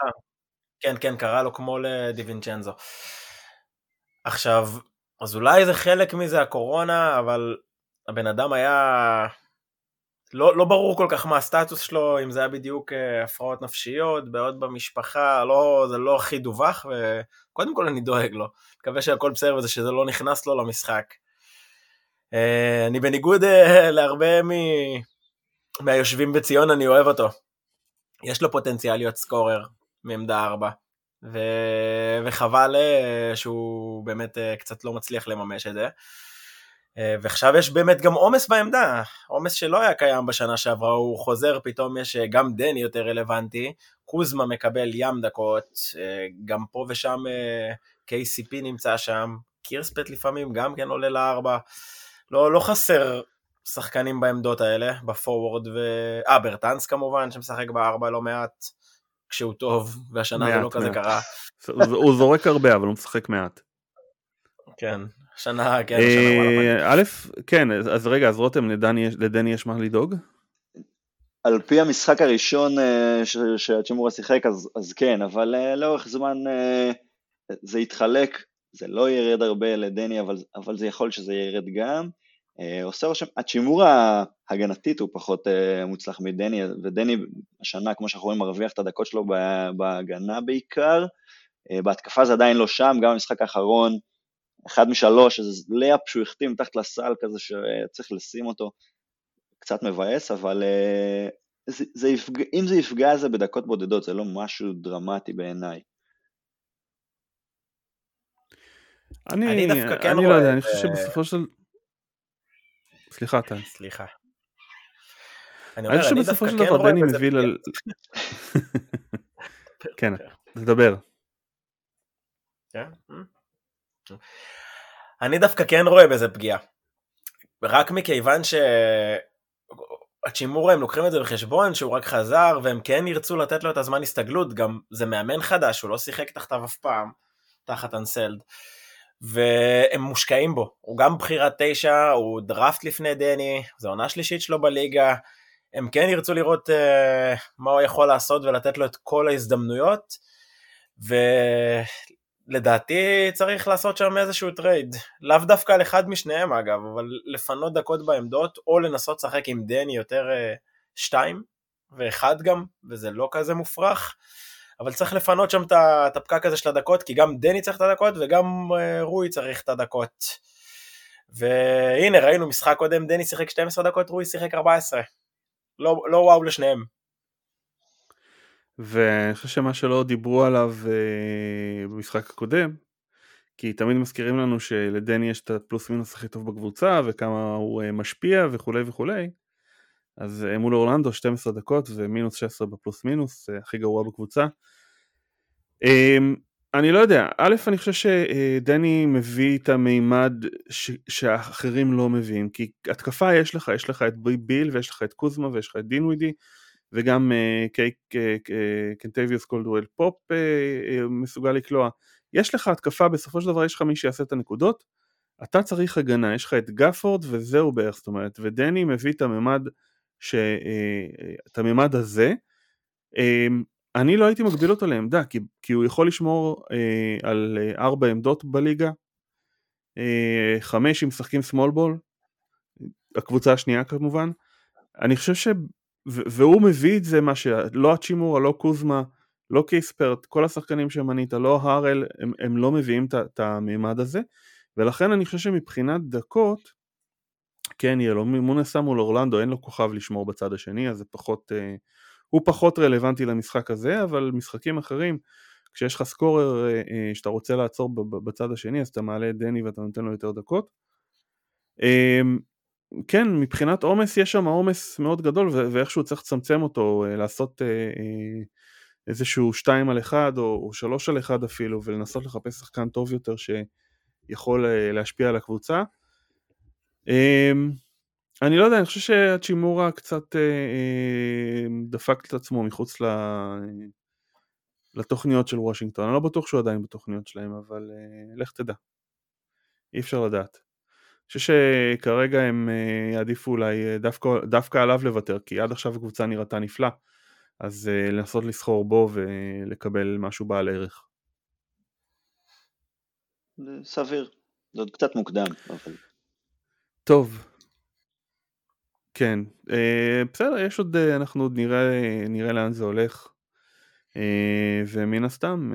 כן, כן, קרה לו כמו לדיווינצ'נזו. עכשיו, אז אולי זה חלק מזה הקורונה, אבל הבן אדם היה לא, לא ברור כל כך מה הסטטוס שלו, אם זה היה בדיוק uh, הפרעות נפשיות, בעיות במשפחה, לא, זה לא הכי דווח, וקודם כל אני דואג לו. מקווה שהכל בסדר וזה שזה לא נכנס לו למשחק. Uh, אני בניגוד uh, להרבה מ... מהיושבים בציון, אני אוהב אותו. יש לו פוטנציאל להיות סקורר מעמדה 4, ו... וחבל שהוא באמת קצת לא מצליח לממש את זה. אה, ועכשיו יש באמת גם עומס בעמדה, עומס שלא היה קיים בשנה שעברה, הוא חוזר, פתאום יש אה, גם דני יותר רלוונטי, קוזמה מקבל ים דקות, אה, גם פה ושם KCP נמצא שם, קירספט לפעמים גם כן עולה לארבע, לא, לא חסר שחקנים בעמדות האלה, בפורוורד ו... אה, ברטנס כמובן, שמשחק בארבע לא מעט, כשהוא טוב, והשנה מעט, זה לא מעט. כזה קרה. הוא זורק הרבה, אבל הוא משחק מעט. כן, שנה, כן, שנה א', כן, אז רגע, אז רותם, לדני יש מה לדאוג? על פי המשחק הראשון אה, שהצ'ימורה שיחק, אז, אז כן, אבל אה, לאורך זמן אה, זה יתחלק, זה לא ירד הרבה לדני, אבל, אבל זה יכול שזה ירד גם. עושה רושם, הצ'ימורה הגנתית הוא פחות מוצלח מדני, ודני השנה, כמו שאנחנו רואים, מרוויח את הדקות שלו בהגנה בעיקר. בהתקפה זה עדיין לא שם, גם במשחק האחרון אחד משלוש, איזה לאפ שהוא החתים מתחת לסל כזה שצריך לשים אותו, קצת מבאס, אבל אה, זה, זה יפג... אם זה יפגע זה בדקות בודדות, זה לא משהו דרמטי בעיניי. אני, אני דווקא כן אני לא יודע, אני חושב שבסופו של... סליחה, אתה. סליחה. אני חושב שבסופו של כן דבר דני מביא ל... כן, תדבר. כן? אני דווקא כן רואה בזה פגיעה. רק מכיוון שהצ'ימורה הם לוקחים את זה בחשבון שהוא רק חזר והם כן ירצו לתת לו את הזמן הסתגלות, גם זה מאמן חדש, הוא לא שיחק תחתיו אף פעם, תחת אנסלד. והם מושקעים בו, הוא גם בחירת תשע, הוא דראפט לפני דני, זו עונה שלישית שלו בליגה, הם כן ירצו לראות uh, מה הוא יכול לעשות ולתת לו את כל ההזדמנויות, לדעתי צריך לעשות שם איזשהו trade, לאו דווקא על אחד משניהם אגב, אבל לפנות דקות בעמדות, או לנסות לשחק עם דני יותר uh, שתיים, ואחד גם, וזה לא כזה מופרך, אבל צריך לפנות שם את הפקק הזה של הדקות, כי גם דני צריך את הדקות וגם uh, רוי צריך את הדקות. והנה ראינו משחק קודם, דני שיחק 12 דקות, רוי שיחק 14. לא, לא וואו לשניהם. ואני חושב שמה שלא דיברו עליו אה, במשחק הקודם, כי תמיד מזכירים לנו שלדני יש את הפלוס מינוס הכי טוב בקבוצה וכמה הוא אה, משפיע וכולי וכולי, אז אה, מול אורלנדו 12 דקות ומינוס 16 בפלוס מינוס, הכי גרוע בקבוצה. אה, אני לא יודע, א', אני חושב שדני מביא את המימד ש- שאחרים לא מביאים, כי התקפה יש לך, יש לך את ביל ויש לך את קוזמה ויש לך את דינווידי, וגם אה, קייק אה, קנטביוס קולדואל פופ אה, מסוגל לקלוע. יש לך התקפה, בסופו של דבר יש לך מי שיעשה את הנקודות, אתה צריך הגנה, יש לך את גפורד וזהו בערך, זאת אומרת, ודני מביא את הממד, ש... את הממד הזה, אני לא הייתי מגביל אותו לעמדה, כי, כי הוא יכול לשמור על ארבע עמדות בליגה, חמש אם משחקים סמול בול, הקבוצה השנייה כמובן, אני חושב והוא מביא את זה מה שלא הצ'ימורה, לא קוזמה, לא קיספרט, כל השחקנים שמנית, לא הארל, הם, הם לא מביאים את המימד הזה, ולכן אני חושב שמבחינת דקות, כן יהיה לו, מונסה מול אורלנדו אין לו כוכב לשמור בצד השני, אז זה פחות, אה, הוא פחות רלוונטי למשחק הזה, אבל משחקים אחרים, כשיש לך סקורר אה, אה, שאתה רוצה לעצור בצד השני, אז אתה מעלה את דני ואתה נותן לו יותר דקות. אה, כן, מבחינת עומס יש שם עומס מאוד גדול ואיכשהו צריך לצמצם אותו, לעשות איזשהו 2 על 1 או, או 3 על 1 אפילו ולנסות לחפש שחקן טוב יותר שיכול להשפיע על הקבוצה. אמ, אני לא יודע, אני חושב שהצ'ימורה קצת דפק את עצמו מחוץ לתוכניות של וושינגטון, אני לא בטוח שהוא עדיין בתוכניות שלהם, אבל לך תדע. אי אפשר לדעת. חושב שכרגע הם אה, יעדיפו אולי אה, דווקא, דווקא עליו לוותר, כי עד עכשיו הקבוצה נראתה נפלא, אז אה, לנסות לסחור בו ולקבל משהו בעל ערך. סביר, זה עוד קצת מוקדם, אבל... טוב. כן, בסדר, יש עוד, אנחנו עוד נראה, נראה לאן זה הולך. ומן הסתם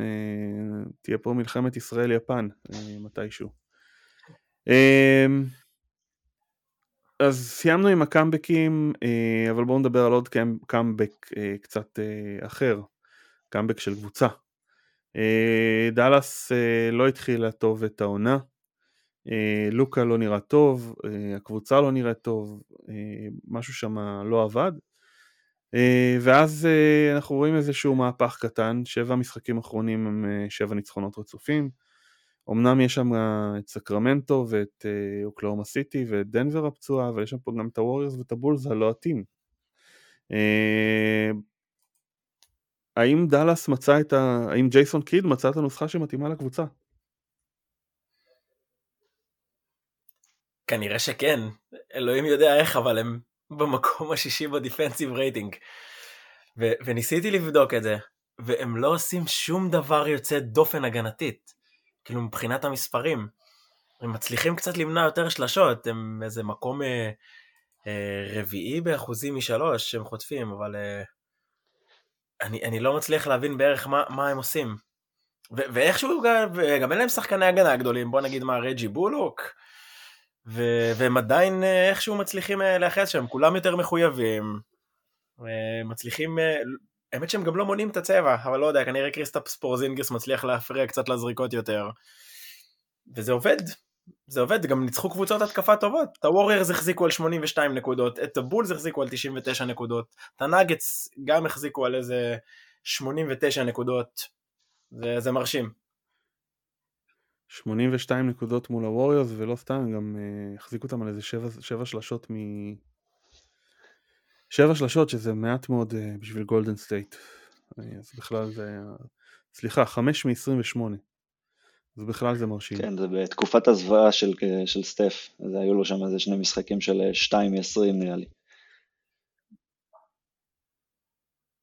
תהיה פה מלחמת ישראל-יפן מתישהו. אמ, אז סיימנו עם הקאמבקים, אה, אבל בואו נדבר על עוד קאמבק אה, קצת אה, אחר, קאמבק של קבוצה. דאלאס לא התחילה טוב את העונה, לוקה לא נראה טוב, הקבוצה לא נראית טוב, משהו שם לא עבד. ואז אנחנו רואים איזשהו מהפך קטן, שבע משחקים אחרונים הם שבע ניצחונות רצופים. אמנם יש שם את סקרמנטו ואת אה, אוקלאומה סיטי ואת דנבר הפצועה, אבל יש שם פה גם את הווריורס ואת הבולס הלוהטים. אה, האם דאלאס מצא את ה... האם ג'ייסון קיד מצא את הנוסחה שמתאימה לקבוצה? כנראה שכן, אלוהים יודע איך, אבל הם במקום השישי בדיפנסיב רייטינג. ו- וניסיתי לבדוק את זה, והם לא עושים שום דבר יוצא דופן הגנתית. כאילו מבחינת המספרים. הם מצליחים קצת למנוע יותר שלשות, הם איזה מקום אה, אה, רביעי באחוזים משלוש שהם חוטפים, אבל אה, אני, אני לא מצליח להבין בערך מה, מה הם עושים. ו- ואיכשהו גם, גם אין להם שחקני הגנה גדולים, בוא נגיד מה, רג'י בולוק, ו- והם עדיין אה, איכשהו מצליחים אה, להיאחז שם, כולם יותר מחויבים, אה, מצליחים, האמת שהם גם לא מונים את הצבע, אבל לא יודע, כנראה קריסטאפס פורזינגיס מצליח להפריע קצת לזריקות יותר. וזה עובד, זה עובד, גם ניצחו קבוצות התקפה טובות. את הווריירס החזיקו על 82 נקודות, את הבולס החזיקו על 99 נקודות, את הנאגטס גם החזיקו על איזה 89 נקודות. זה, זה מרשים. 82 נקודות מול הווריורס, ולא סתם, גם uh, החזיקו אותם על איזה 7, 7 שלשות מ... שבע שלשות שזה מעט מאוד uh, בשביל גולדן סטייט. אז בכלל זה היה... סליחה, חמש מ-28. אז בכלל זה מרשים. כן, זה בתקופת הזוועה של, של סטף. אז היו לו שם איזה שני משחקים של 2 מ-20 נראה לי.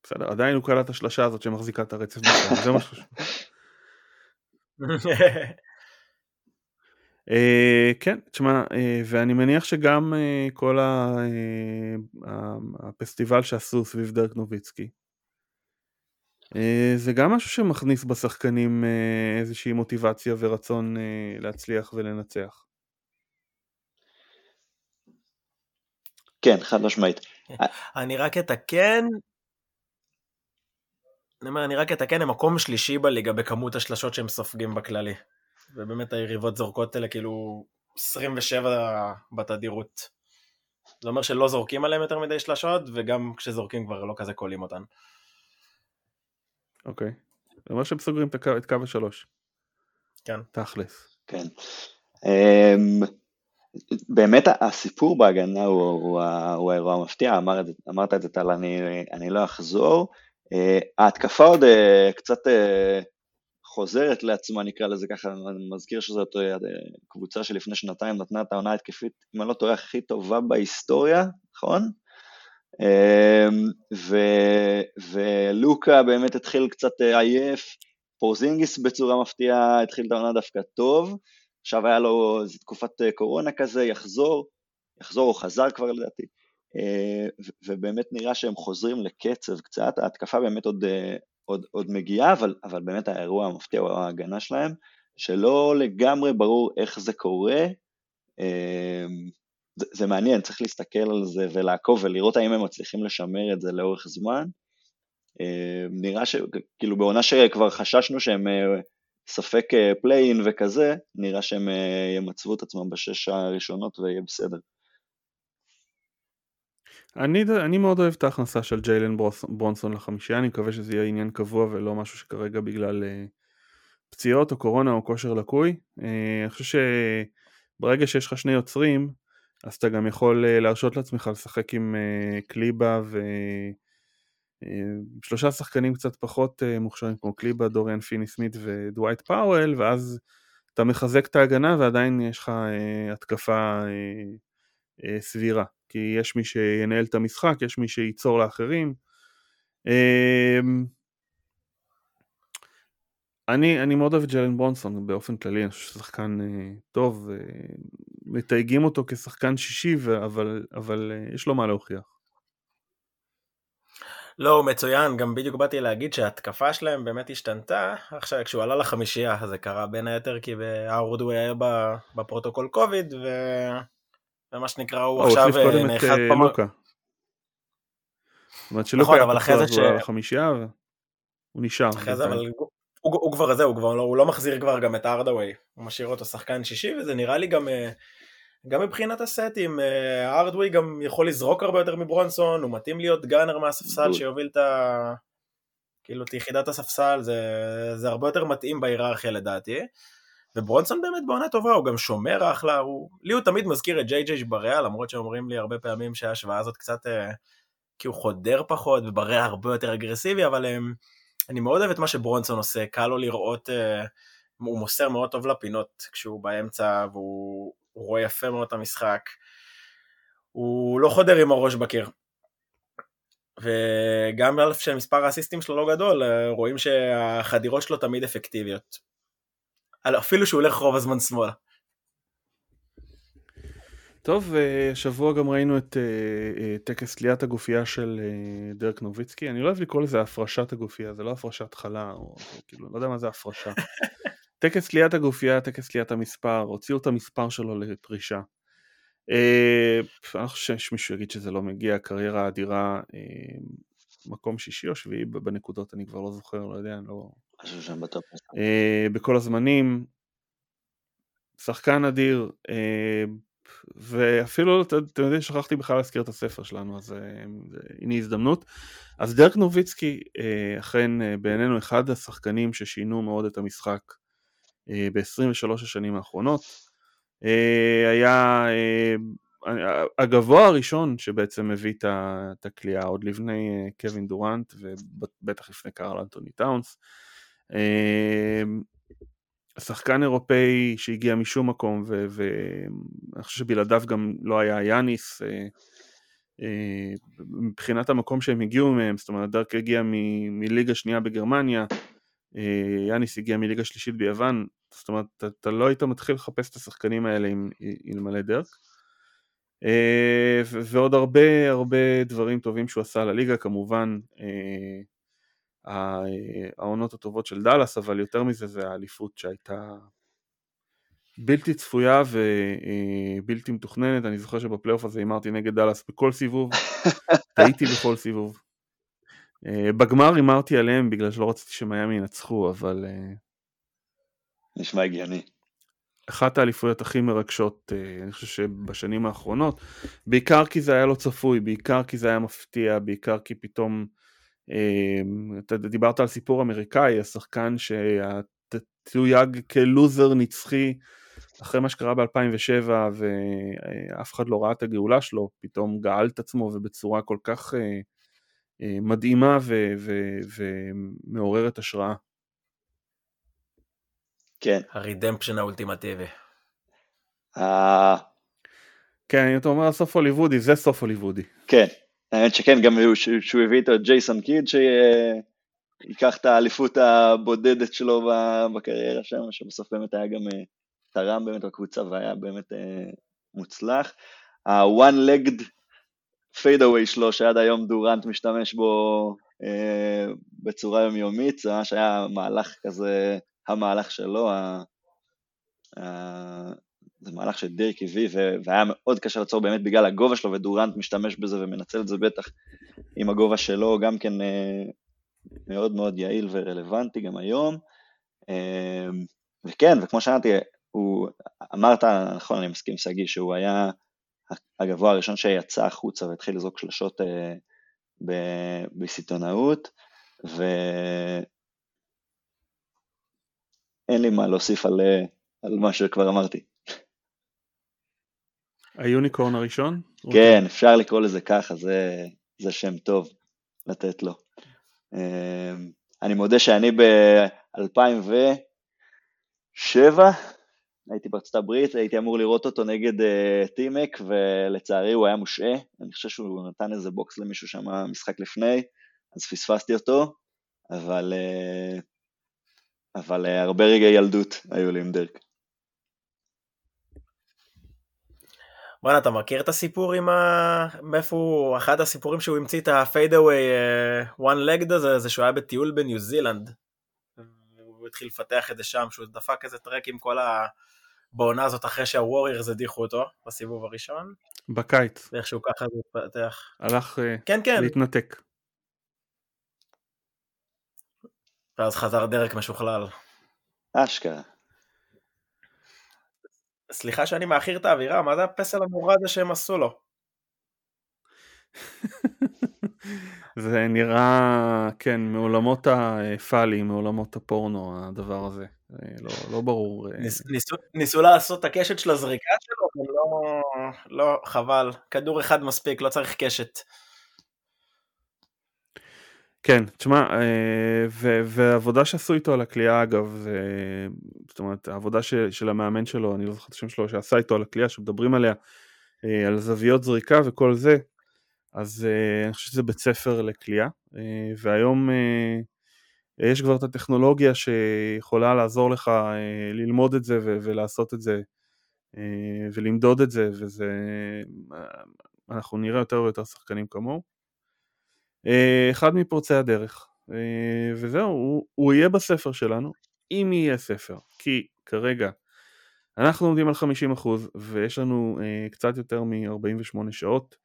בסדר, עדיין הוא קלט השלשה הזאת שמחזיקה את הרצף זה מה שחשוב. Uh, כן, תשמע, uh, ואני מניח שגם uh, כל ה, uh, הפסטיבל שעשו סביב דרק נוביצקי, uh, זה גם משהו שמכניס בשחקנים uh, איזושהי מוטיבציה ורצון uh, להצליח ולנצח. כן, חד משמעית. אני רק אתקן, אני אומר, אני רק אתקן, הם מקום שלישי בליגה בכמות השלשות שהם סופגים בכללי. ובאמת היריבות זורקות אלה כאילו 27 בתדירות. זה אומר שלא זורקים עליהם יותר מדי שלשות, וגם כשזורקים כבר לא כזה קולים אותן. אוקיי. זה אומר שהם סוגרים את קו, את קו השלוש. כן. תכלס. כן. Um, באמת הסיפור בהגנה הוא, הוא, הוא האירוע המפתיע, אמר, אמרת את זה טל, אני, אני לא אחזור. Uh, ההתקפה עוד uh, קצת uh, חוזרת לעצמה, נקרא לזה ככה, אני מזכיר שזאת אה, קבוצה שלפני שנתיים נתנה את העונה התקפית, אם אני לא טועה, הכי טובה בהיסטוריה, נכון? אמ, ו, ולוקה באמת התחיל קצת אה, עייף, פורזינגיס בצורה מפתיעה התחיל את העונה דווקא טוב, עכשיו היה לו איזו תקופת אה, קורונה כזה, יחזור, יחזור או חזר כבר לדעתי, ובאמת נראה שהם חוזרים לקצב קצת, ההתקפה באמת עוד, עוד, עוד מגיעה, אבל, אבל באמת האירוע המפתיע הוא ההגנה שלהם, שלא לגמרי ברור איך זה קורה. אמ, זה, זה מעניין, צריך להסתכל על זה ולעקוב ולראות האם הם מצליחים לשמר את זה לאורך זמן. אמ, נראה שכאילו בעונה שכבר חששנו שהם אה, ספק play-in אה, וכזה, נראה שהם אה, ימצבו את עצמם בשש הראשונות ויהיה בסדר. אני, אני מאוד אוהב את ההכנסה של ג'יילן ברונסון לחמישייה, אני מקווה שזה יהיה עניין קבוע ולא משהו שכרגע בגלל uh, פציעות או קורונה או כושר לקוי. Uh, אני חושב שברגע שיש לך שני יוצרים, אז אתה גם יכול uh, להרשות לעצמך לשחק עם קליבה ושלושה שחקנים קצת פחות מוכשרים כמו קליבה, דוריאן פיני סמית ודווייט פאוול, ואז אתה מחזק את ההגנה ועדיין יש לך התקפה סבירה. כי יש מי שינהל את המשחק, יש מי שייצור לאחרים. אמ, אני, אני מאוד אוהב את ג'לן ברונסון באופן כללי, אני חושב שהוא שחקן אה, טוב, מתייגים אותו כשחקן שישי, אבל, אבל אה, יש לו מה להוכיח. לא, הוא מצוין, גם בדיוק באתי להגיד שההתקפה שלהם באמת השתנתה, עכשיו כשהוא עלה לחמישייה זה קרה בין היתר כי האורד הוא היה בפרוטוקול קוביד, ו... ומה שנקרא הוא עכשיו נאחד אה, פעם... לוקה. זאת אומרת שלוקה נכון, היה פצוע ש... לחמישייה והוא נשאר. אחרי זה אבל הוא, הוא, כבר זה, הוא כבר לא, הוא לא מחזיר כבר גם את ארדווי, הוא משאיר אותו שחקן שישי וזה נראה לי גם, אה, גם מבחינת הסטים, ארדווי גם יכול לזרוק הרבה יותר מברונסון, הוא מתאים להיות גאנר מהספסל שיוביל את ה... כאילו את יחידת הספסל, זה, זה הרבה יותר מתאים בהיררכיה לדעתי. וברונסון באמת בעונה טובה, הוא גם שומר אחלה, הוא... לי הוא תמיד מזכיר את ג'יי ג'יי בריאה, למרות שאומרים לי הרבה פעמים שההשוואה הזאת קצת, אה, כי הוא חודר פחות ובריאה הרבה יותר אגרסיבי, אבל אה, אני מאוד אוהב את מה שברונסון עושה, קל לו לראות, אה, הוא מוסר מאוד טוב לפינות כשהוא באמצע, והוא רואה יפה מאוד את המשחק. הוא לא חודר עם הראש בקיר. וגם על שמספר האסיסטים שלו לא גדול, אה, רואים שהחדירות שלו תמיד אפקטיביות. אפילו שהוא הולך רוב הזמן שמאלה. טוב, השבוע גם ראינו את אה, אה, טקס תליית הגופייה של אה, דרק נוביצקי, אני לא אוהב לקרוא לזה הפרשת הגופייה, זה לא הפרשת חלה, או כאילו, לא יודע מה זה הפרשה. טקס תליית הגופייה, טקס תליית המספר, הוציאו את המספר שלו לפרישה. אני חושב שמישהו יגיד שזה לא מגיע, קריירה אדירה, מקום שישי או שביעי בנקודות, אני כבר לא זוכר, לא יודע, אני לא... משהו שם בטופ. Uh, בכל הזמנים, שחקן אדיר, uh, ואפילו, אתם יודעים, שכחתי בכלל להזכיר את הספר שלנו, אז uh, הנה הזדמנות. אז דרק נוביצקי, אכן בעינינו אחד השחקנים ששינו מאוד את המשחק uh, ב-23 השנים האחרונות. היה הגבוה הראשון שבעצם הביא את הכלייה עוד לפני קווין דורנט ובטח לפני קארל אנטוני טאונס. אמ, שחקן אירופאי שהגיע משום מקום ואני חושב שבלעדיו גם לא היה יאניס אה, אה, מבחינת המקום שהם הגיעו מהם, זאת אומרת דרק הגיע מליגה שנייה בגרמניה, אה, יאניס הגיע מליגה שלישית ביוון, זאת אומרת אתה, אתה לא היית מתחיל לחפש את השחקנים האלה אלמלא דרק. ועוד הרבה הרבה דברים טובים שהוא עשה לליגה כמובן העונות הטובות של דאלאס, אבל יותר מזה זה האליפות שהייתה בלתי צפויה ובלתי מתוכננת. אני זוכר שבפלייאוף הזה הימרתי נגד דאלאס בכל סיבוב, טעיתי בכל סיבוב. אה, בגמר הימרתי עליהם בגלל שלא רציתי שמיאמי ינצחו, אבל... אה, נשמע הגיוני. אחת האליפויות הכי מרגשות, אה, אני חושב שבשנים האחרונות, בעיקר כי זה היה לא צפוי, בעיקר כי זה היה מפתיע, בעיקר כי פתאום אתה דיברת על סיפור אמריקאי, השחקן שתויג כלוזר נצחי אחרי מה שקרה ב-2007 ואף אחד לא ראה את הגאולה שלו, פתאום גאל את עצמו ובצורה כל כך אה, אה, מדהימה ומעוררת השראה. כן. הרידמפשן האולטימטיבי. אה. כן, אתה אומר סוף הוליוודי, זה סוף הוליוודי. כן, האמת שכן, גם שהוא הביא איתו את ג'ייסון קיד שייקח את האליפות הבודדת שלו בקריירה שם, שבסוף באמת היה גם אה, תרם באמת בקבוצה והיה באמת אה, מוצלח. ה-one-legged fade away שלו, שעד היום דורנט משתמש בו אה, בצורה יומיומית, זה ממש היה מהלך כזה, המהלך שלו, זה מהלך שדירק הביא והיה מאוד קשה לעצור באמת בגלל הגובה שלו ודורנט משתמש בזה ומנצל את זה בטח עם הגובה שלו, גם כן אה, מאוד מאוד יעיל ורלוונטי גם היום. אה, וכן, וכמו שאמרתי, הוא, אמרת, נכון, אני מסכים שגיא, שהוא היה הגבוה הראשון שיצא החוצה והתחיל לזרוק שלשות אה, בסיטונאות, ואין לי מה להוסיף על, על מה שכבר אמרתי. היוניקורן הראשון? כן, אפשר לקרוא לזה ככה, זה, זה שם טוב לתת לו. אמ, אני מודה שאני ב-2007, הייתי בארצות הברית, הייתי אמור לראות אותו נגד uh, טימק, ולצערי הוא היה מושעה, אני חושב שהוא נתן איזה בוקס למישהו שם משחק לפני, אז פספסתי אותו, אבל, uh, אבל uh, הרבה רגעי ילדות היו לי עם דרק. בואנה, אתה מכיר את הסיפור עם ה... מאיפה הוא... אחד הסיפורים שהוא המציא את ה-fade away one legged הזה, זה שהוא היה בטיול בניו זילנד. הוא התחיל לפתח את זה שם, שהוא דפק איזה טרק עם כל ה... בעונה הזאת אחרי שהווריירס הדיחו אותו בסיבוב הראשון. בקיץ. ואיכשהו ככה זה התפתח. הלך אה, כן, כן. להתנתק. ואז חזר דרק משוכלל. אשכרה. סליחה שאני מאחיר את האווירה, מה זה הפסל הנורא הזה שהם עשו לו? זה נראה, כן, מעולמות הפאלי, מעולמות הפורנו, הדבר הזה. לא, לא ברור. אה. ניס, ניסו, ניסו לעשות את הקשת של הזריקה שלו, אבל לא, לא, חבל. כדור אחד מספיק, לא צריך קשת. כן, תשמע, אה, ועבודה שעשו איתו על הקליעה אגב, זאת אומרת, העבודה של, של המאמן שלו, אני לא זוכר את השם שלו, שעשה איתו על הקליעה, שמדברים עליה, אה, על זוויות זריקה וכל זה, אז אני חושב שזה בית ספר לקליעה, והיום יש כבר את הטכנולוגיה שיכולה לעזור לך אה, ללמוד את זה ולעשות את זה אה, ולמדוד את זה, וזה, אה, אנחנו נראה יותר ויותר שחקנים כמוהו. אחד מפורצי הדרך, וזהו, הוא, הוא יהיה בספר שלנו, אם יהיה ספר, כי כרגע אנחנו עומדים על 50% ויש לנו קצת יותר מ-48 שעות.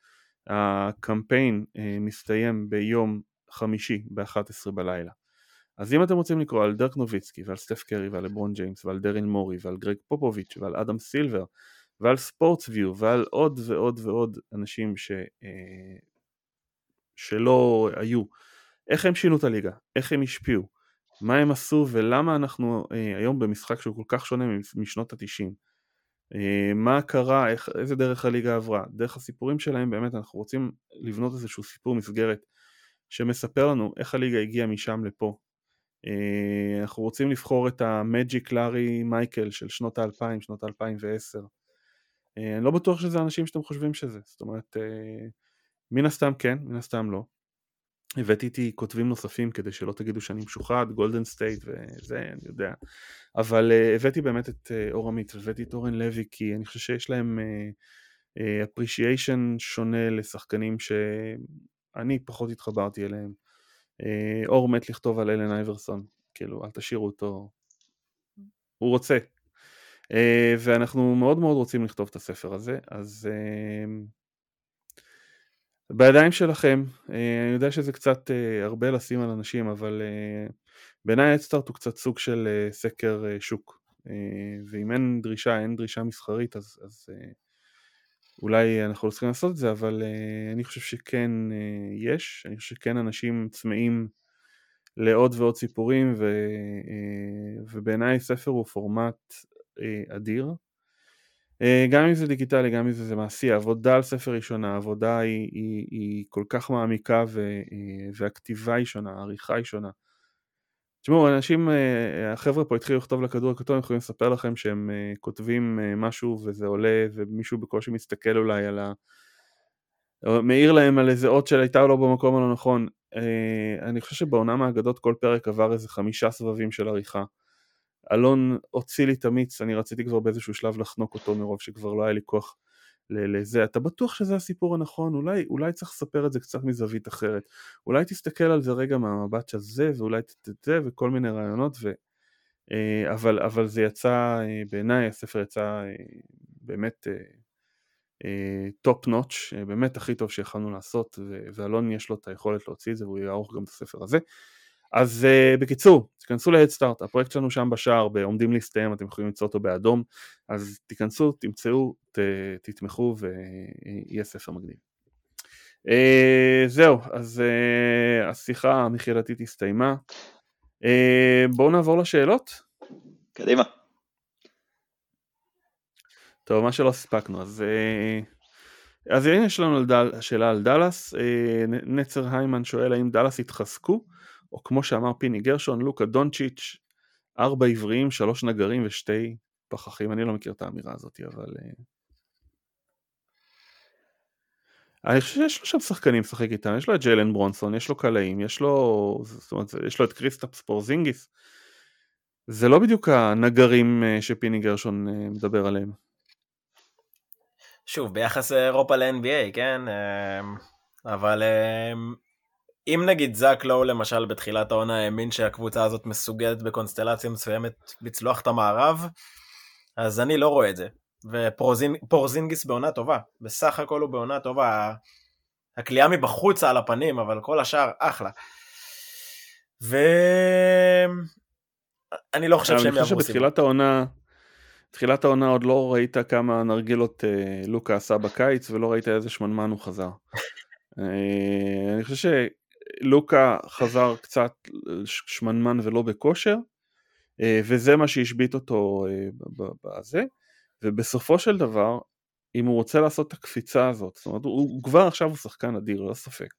הקמפיין מסתיים ביום חמישי ב-11 בלילה. אז אם אתם רוצים לקרוא על דרק נוביצקי ועל סטף קרי ועל לברון ג'יימס ועל דרין מורי ועל גרג פופוביץ' ועל אדם סילבר ועל ספורטס ויו ועל עוד ועוד ועוד אנשים ש... שלא היו, איך הם שינו את הליגה, איך הם השפיעו, מה הם עשו? ולמה אנחנו אה, היום במשחק שהוא כל כך שונה משנות התשעים. אה, מה קרה, איך, איזה דרך הליגה עברה, דרך הסיפורים שלהם באמת אנחנו רוצים לבנות איזשהו סיפור מסגרת שמספר לנו איך הליגה הגיעה משם לפה, אה, אנחנו רוצים לבחור את המג'יק לארי מייקל של שנות האלפיים, שנות האלפיים ועשר. אה, אני לא בטוח שזה אנשים שאתם חושבים שזה, זאת אומרת, אה, מן הסתם כן, מן הסתם לא. הבאתי איתי כותבים נוספים כדי שלא תגידו שאני משוחד, גולדן סטייט וזה, אני יודע. אבל הבאתי באמת את אור עמית, הבאתי את אורן לוי, כי אני חושב שיש להם appreciation שונה לשחקנים שאני פחות התחברתי אליהם. אה, אור מת לכתוב על אלן אייברסון, כאילו אל תשאירו אותו, הוא רוצה. אה, ואנחנו מאוד מאוד רוצים לכתוב את הספר הזה, אז אה, בידיים שלכם, אני יודע שזה קצת הרבה לשים על אנשים, אבל בעיניי אדסטארט הוא קצת סוג של סקר שוק, ואם אין דרישה, אין דרישה מסחרית, אז, אז אולי אנחנו לא צריכים לעשות את זה, אבל אני חושב שכן יש, אני חושב שכן אנשים צמאים לעוד ועוד סיפורים, ובעיניי ספר הוא פורמט אדיר. Uh, גם אם זה דיגיטלי, גם אם זה, זה מעשי, העבודה על ספר ראשונה, העבודה היא, היא, היא כל כך מעמיקה ו, uh, והכתיבה היא שונה, העריכה היא שונה. תשמעו, אנשים, אה, החבר'ה פה התחילו לכתוב לכדור הכתוב, הם יכולים לספר לכם שהם אה, כותבים אה, משהו וזה עולה ומישהו בקושי מסתכל אולי על ה... מעיר להם על איזה אות שהייתה לו במקום הלא נכון. אני חושב שבעונה מהאגדות כל פרק עבר איזה חמישה סבבים של עריכה. אלון הוציא לי את המיץ, אני רציתי כבר באיזשהו שלב לחנוק אותו מרוב שכבר לא היה לי כוח לזה, אתה בטוח שזה הסיפור הנכון, אולי, אולי צריך לספר את זה קצת מזווית אחרת, אולי תסתכל על זה רגע מהמבט של זה, ואולי תתתה וכל מיני רעיונות, ו, אה, אבל, אבל זה יצא, אה, בעיניי הספר יצא אה, באמת top notch, באמת הכי טוב שיכולנו לעשות, ואלון יש לו את היכולת להוציא את זה והוא יערוך גם את הספר הזה. אז uh, בקיצור, תיכנסו להדסטארט, הפרויקט שלנו שם בשער, עומדים להסתיים, אתם יכולים למצוא אותו באדום, אז תיכנסו, תמצאו, ת, תתמכו ויהיה ספר מגניב. Uh, זהו, אז uh, השיחה המכירתית הסתיימה. Uh, בואו נעבור לשאלות. קדימה. טוב, מה שלא הספקנו, אז... Uh, אז הנה יש לנו שאלה על דאלאס, נצר היימן שואל האם דאלאס התחזקו או כמו שאמר פיני גרשון, לוקה דונצ'יץ', ארבע עבריים, שלוש נגרים ושתי פחחים, אני לא מכיר את האמירה הזאת, אבל... אה, אני חושב שיש לו שם שחקנים לשחק איתם, יש לו את ג'יילן ברונסון, יש לו קלעים, יש לו, זאת אומרת, יש לו את קריסטאפס פורזינגיס. זה לא בדיוק הנגרים אה, שפיני גרשון אה, מדבר עליהם. שוב, ביחס אירופה ל-NBA, כן? אבל אם נגיד זאק לואו למשל בתחילת העונה האמין שהקבוצה הזאת מסוגלת בקונסטלציה מסוימת לצלוח את המערב, אז אני לא רואה את זה. ופורזינגיס בעונה טובה, בסך הכל הוא בעונה טובה. הכלייה מבחוץ על הפנים, אבל כל השאר אחלה. ו... אני לא חושב שהם יעברו סיבוב. בתחילת העונה, תחילת העונה עוד לא ראית כמה נרגילות אה, לוקה עשה בקיץ, ולא ראית איזה שמנמן הוא חזר. אה, אני חושב לוקה חזר קצת שמנמן ולא בכושר, אה, וזה מה שהשבית אותו אה, בזה, ובסופו של דבר, אם הוא רוצה לעשות את הקפיצה הזאת, זאת אומרת, הוא, הוא כבר עכשיו הוא שחקן אדיר, לא ספק,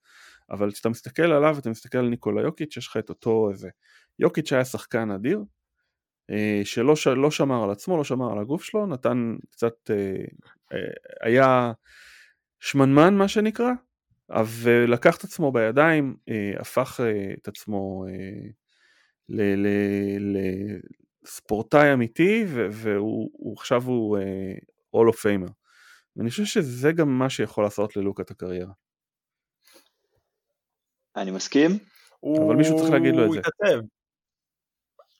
אבל כשאתה מסתכל עליו ואתה מסתכל על ניקולה יוקיץ', יש לך את אותו איזה, יוקיץ' היה שחקן אדיר, אה, שלא לא שמר על עצמו, לא שמר על הגוף שלו, נתן קצת, היה שמנמן מה שנקרא, ולקח את עצמו בידיים, אה, הפך אה, את עצמו אה, לספורטאי אמיתי, והוא עכשיו הוא All of Famer. ואני חושב שזה גם מה שיכול לעשות ללוקה את הקריירה. אני מסכים. אבל מישהו צריך להגיד לו את זה.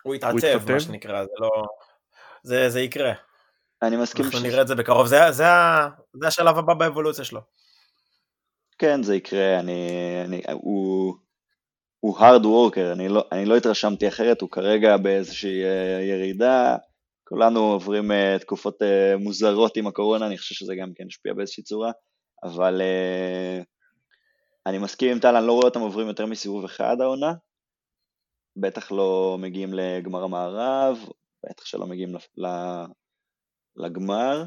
הוא יתעצב, מה שנקרא, זה לא... זה, זה יקרה. אני מסכים. אנחנו ש... נראה את זה בקרוב, זה, זה, זה השלב הבא באבולוציה שלו. כן, זה יקרה, אני, אני, הוא, הוא hard worker, אני לא, אני לא התרשמתי אחרת, הוא כרגע באיזושהי אה, ירידה, כולנו עוברים uh, תקופות uh, מוזרות עם הקורונה, אני חושב שזה גם כן השפיע באיזושהי צורה, אבל אני מסכים עם טל, אני לא רואה אותם עוברים יותר מסיבוב אחד העונה, בטח לא מגיעים לגמר המערב, בטח שלא מגיעים לגמר.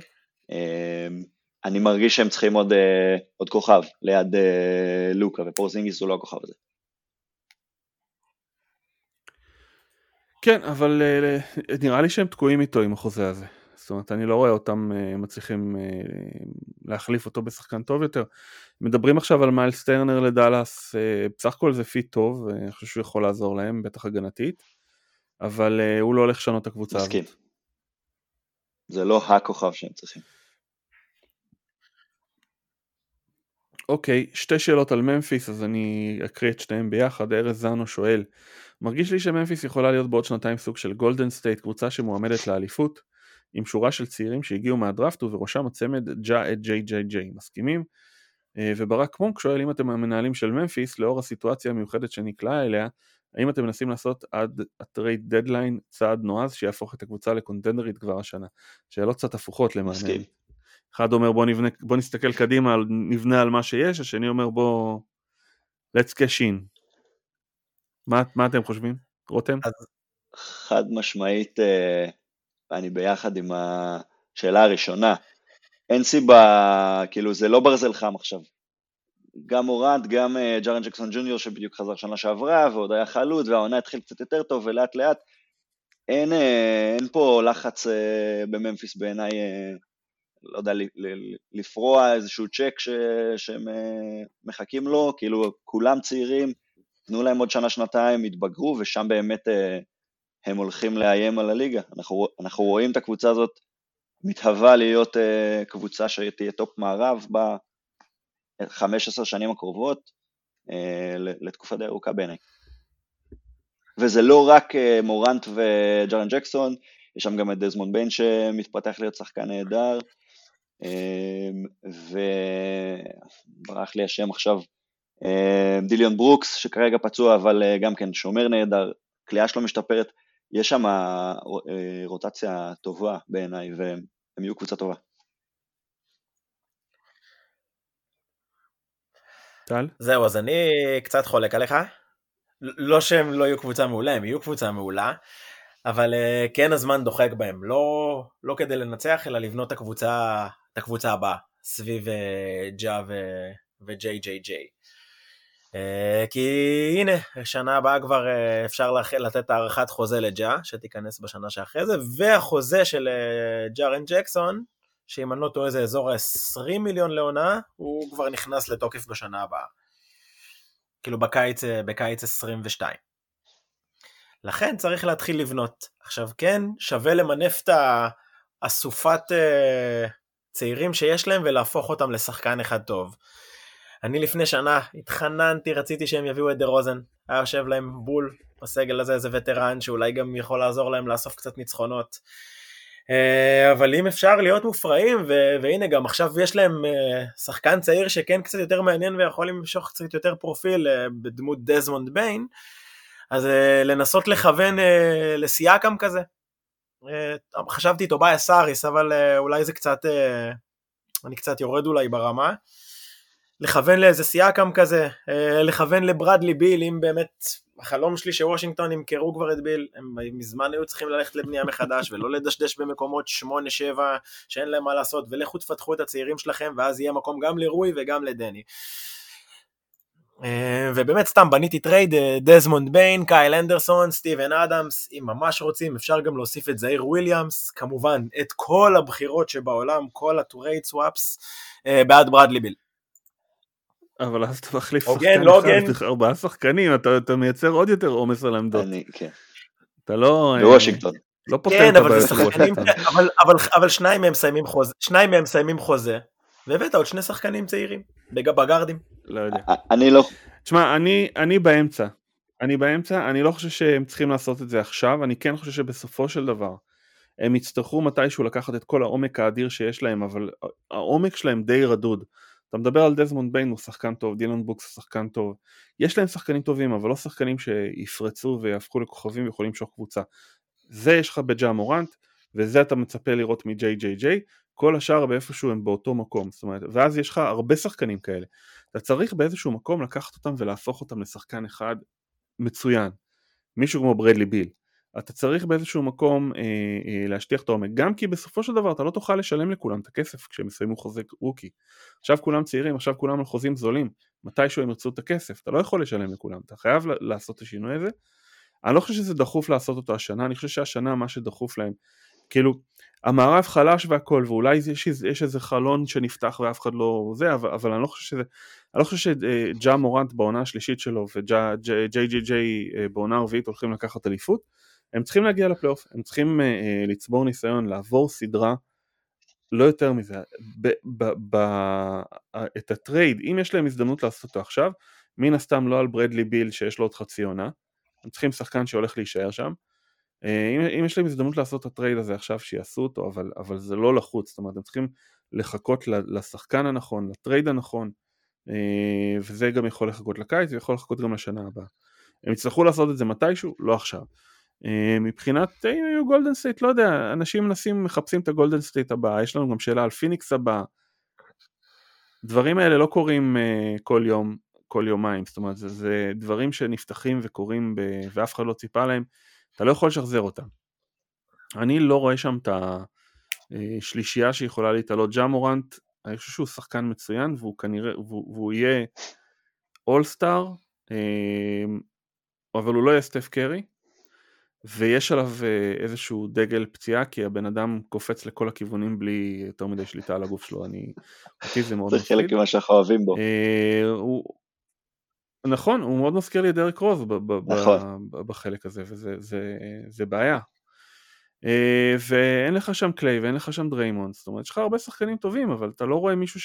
אני מרגיש שהם צריכים עוד, אה, עוד כוכב ליד אה, לוקה, ופורזינגיס הוא לא הכוכב הזה. כן, אבל אה, נראה לי שהם תקועים איתו עם החוזה הזה. זאת אומרת, אני לא רואה אותם מצליחים להחליף אותו בשחקן טוב יותר. מדברים עכשיו על מיילס טרנר לדאלאס, בסך הכל זה fit טוב, אני חושב שהוא יכול לעזור להם, בטח הגנתית, אבל הוא לא הולך לשנות את הקבוצה מסכים. הזאת. מסכים. זה לא הכוכב שהם צריכים. אוקיי, שתי שאלות על ממפיס, אז אני אקריא את שתיהן ביחד. ארז זנו שואל, מרגיש לי שממפיס יכולה להיות בעוד שנתיים סוג של גולדן סטייט, קבוצה שמועמדת לאליפות, עם שורה של צעירים שהגיעו מהדראפט ובראשם הצמד ג'ה את ג'יי ג'יי ג'יי. מסכימים? אה, וברק מונק שואל אם אתם המנהלים של ממפיס, לאור הסיטואציה המיוחדת שנקלעה אליה, האם אתם מנסים לעשות עד ה trade deadline צעד נועז שיהפוך את הקבוצה לקונטנדרית כבר השנה? שאלות קצת הפוכות למעניין. מסכים. אחד אומר בוא, נבנה, בוא נסתכל קדימה, נבנה על מה שיש, השני אומר בוא let's cash in. מה, מה אתם חושבים, רותם? אז חד משמעית, אה, אני ביחד עם השאלה הראשונה. אין סיבה, כאילו זה לא ברזל חם עכשיו. גם אורנט, גם אה, ג'ארן ג'קסון ג'וניור שבדיוק חזר שנה שעברה, ועוד היה חלוץ, והעונה התחיל קצת יותר טוב, ולאט לאט אין, אה, אין פה לחץ בממפיס בעיניי לא יודע, לפרוע איזשהו צ'ק ש, שהם אה, מחכים לו, כאילו כולם צעירים, תנו להם עוד שנה-שנתיים, יתבגרו, ושם באמת אה, הם הולכים לאיים על הליגה. אנחנו, אנחנו רואים את הקבוצה הזאת מתהווה להיות אה, קבוצה שתהיה top מערב ב-15 שנים הקרובות, לתקופה די ארוכה בעיניי. וזה לא רק מורנט וג'רן ג'קסון, יש שם גם את דזמונד ביין שמתפתח להיות שחקן נהדר, וברח לי השם עכשיו, דילון ברוקס שכרגע פצוע אבל גם כן שומר נהדר, קליעה שלו משתפרת, יש שם רוטציה טובה בעיניי והם יהיו קבוצה טובה. טל? זהו, אז אני קצת חולק עליך. לא שהם לא יהיו קבוצה מעולה, הם יהיו קבוצה מעולה, אבל כן הזמן דוחק בהם. לא, לא כדי לנצח, אלא לבנות את הקבוצה, את הקבוצה הבאה, סביב uh, ג'ה ו-JJJ. Uh, כי הנה, שנה הבאה כבר uh, אפשר לתת הארכת חוזה לג'ה, שתיכנס בשנה שאחרי זה, והחוזה של ג'ארן ג'קסון, שאם אני לא טועה זה אזור ה-20 מיליון לעונה, הוא כבר נכנס לתוקף בשנה הבאה. כאילו בקיץ, אה, בקיץ 22. לכן צריך להתחיל לבנות. עכשיו כן, שווה למנף את האסופת צעירים שיש להם ולהפוך אותם לשחקן אחד טוב. אני לפני שנה התחננתי, רציתי שהם יביאו את דה רוזן. היה יושב להם בול בסגל הזה, איזה וטרן שאולי גם יכול לעזור להם לאסוף קצת ניצחונות. אה, אבל אם אפשר להיות מופרעים, ו- והנה גם עכשיו יש להם אה, שחקן צעיר שכן קצת יותר מעניין ויכול למשוך קצת יותר פרופיל אה, בדמות דזמונד ביין, אז לנסות לכוון לסיאקם כזה. חשבתי טובאיה סאריס, אבל אולי זה קצת, אני קצת יורד אולי ברמה. לכוון לאיזה סיאקם כזה, לכוון לברדלי ביל, אם באמת החלום שלי שוושינגטון ימכרו כבר את ביל, הם מזמן היו צריכים ללכת לבנייה מחדש ולא לדשדש במקומות 8-7 שאין להם מה לעשות, ולכו תפתחו את הצעירים שלכם ואז יהיה מקום גם לרוי וגם לדני. אה, ובאמת סתם בניתי trade, אה, דזמונד ביין, קייל אנדרסון, סטיבן אדמס, אם ממש רוצים אפשר גם להוסיף את זאיר וויליאמס, כמובן את כל הבחירות שבעולם, כל ה trade swaps, אה, בעד ברדלי ביל. אבל אז אתה מחליף שחקן לא אחד, ארבעה שחקנים, אתה, אתה מייצר עוד יותר עומס על העמדות. אני, כן. אתה לא... בוושינגטון. לא פותר כן, את הבעיות שחקנים, אבל, אבל, אבל שניים מהם מסיימים חוזה, שניים מהם מסיימים חוזה, והבאת עוד שני שחקנים צעירים, בגארדים. לא יודע. אני לא... תשמע, אני, אני באמצע. אני באמצע, אני לא חושב שהם צריכים לעשות את זה עכשיו, אני כן חושב שבסופו של דבר, הם יצטרכו מתישהו לקחת את כל העומק האדיר שיש להם, אבל העומק שלהם די רדוד. אתה מדבר על דזמונד ביין הוא שחקן טוב, דילון ברוקס הוא שחקן טוב, יש להם שחקנים טובים אבל לא שחקנים שיפרצו ויהפכו לכוכבים ויכולים למשוך קבוצה. זה יש לך בג'ה מורנט וזה אתה מצפה לראות מ-JJJ, כל השאר באיפשהו הם באותו מקום, זאת אומרת, ואז יש לך הרבה שחקנים כאלה. אתה צריך באיזשהו מקום לקחת אותם ולהפוך אותם לשחקן אחד מצוין, מישהו כמו ברדלי ביל. אתה צריך באיזשהו מקום אה, אה, להשטיח את העומק, גם כי בסופו של דבר אתה לא תוכל לשלם לכולם את הכסף כשהם יסיימו חוזה רוקי. עכשיו כולם צעירים, עכשיו כולם על חוזים זולים, מתישהו הם ירצו את הכסף, אתה לא יכול לשלם לכולם, אתה חייב לעשות את השינוי הזה. אני לא חושב שזה דחוף לעשות אותו השנה, אני חושב שהשנה מה שדחוף להם, כאילו, המערב חלש והכל, ואולי יש, יש איזה חלון שנפתח ואף אחד לא זה, אבל, אבל אני לא חושב שזה, אני לא חושב שג'ה מורנט בעונה השלישית שלו וג'יי ג'יי ג'יי אה, בעונה הרביעית הולכים לקחת אליפות, הם צריכים להגיע לפלייאוף, הם צריכים uh, לצבור ניסיון, לעבור סדרה, לא יותר מזה. ב, ב, ב, את ה trade, אם יש להם הזדמנות לעשות אותו עכשיו, מן הסתם לא על ברדלי ביל שיש לו עוד חצי עונה, הם צריכים שחקן שהולך להישאר שם. Uh, אם, אם יש להם הזדמנות לעשות את ה trade הזה עכשיו, שיעשו אותו, אבל, אבל זה לא לחוץ, זאת אומרת, הם צריכים לחכות לשחקן הנכון, ל trade הנכון, uh, וזה גם יכול לחכות לקיץ ויכול לחכות גם לשנה הבאה. הם יצטרכו לעשות את זה מתישהו, לא עכשיו. אה, מבחינת אם היו גולדן סטייט, לא יודע, אנשים מנסים, מחפשים את הגולדן סטייט הבא, יש לנו גם שאלה על פיניקס הבא. דברים האלה לא קורים כל יום, כל יומיים, זאת אומרת, זה, זה דברים שנפתחים וקורים ב, ואף אחד לא ציפה להם, אתה לא יכול לשחזר אותם. אני לא רואה שם את השלישייה אה, שיכולה להתעלות. ג'ה מורנט, אני חושב שהוא שחקן מצוין, והוא כנראה, והוא, והוא יהיה אולסטאר, אבל הוא לא יהיה סטף קרי, ויש עליו אה, איזשהו דגל פציעה כי הבן אדם קופץ לכל הכיוונים בלי יותר מדי שליטה על הגוף שלו, אני, אותי זה מאוד מפחיד. זה חלק ממה שאנחנו אוהבים בו. אה, הוא... נכון, הוא מאוד מזכיר לי את דרק רוז נכון. בחלק הזה, וזה זה, זה בעיה. אה, ואין לך שם קליי ואין לך שם דריימונד, זאת אומרת, יש לך הרבה שחקנים טובים, אבל אתה לא רואה מישהו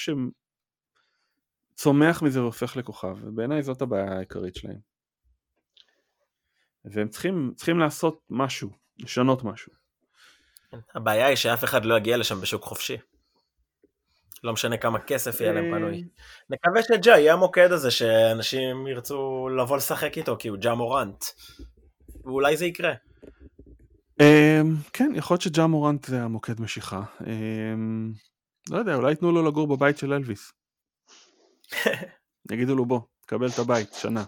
שצומח מזה והופך לכוכב, ובעיניי זאת הבעיה העיקרית שלהם. והם צריכים, צריכים לעשות משהו, לשנות משהו. הבעיה היא שאף אחד לא יגיע לשם בשוק חופשי. לא משנה כמה כסף יהיה להם פנוי. נקווה שג'ה יהיה המוקד הזה שאנשים ירצו לבוא לשחק איתו, כי הוא ג'ה מורנט. ואולי זה יקרה. אמ, כן, יכול להיות שג'ה מורנט זה המוקד משיכה. אמ, לא יודע, אולי ייתנו לו לגור בבית של אלוויס. יגידו לו בוא, תקבל את הבית, שנה.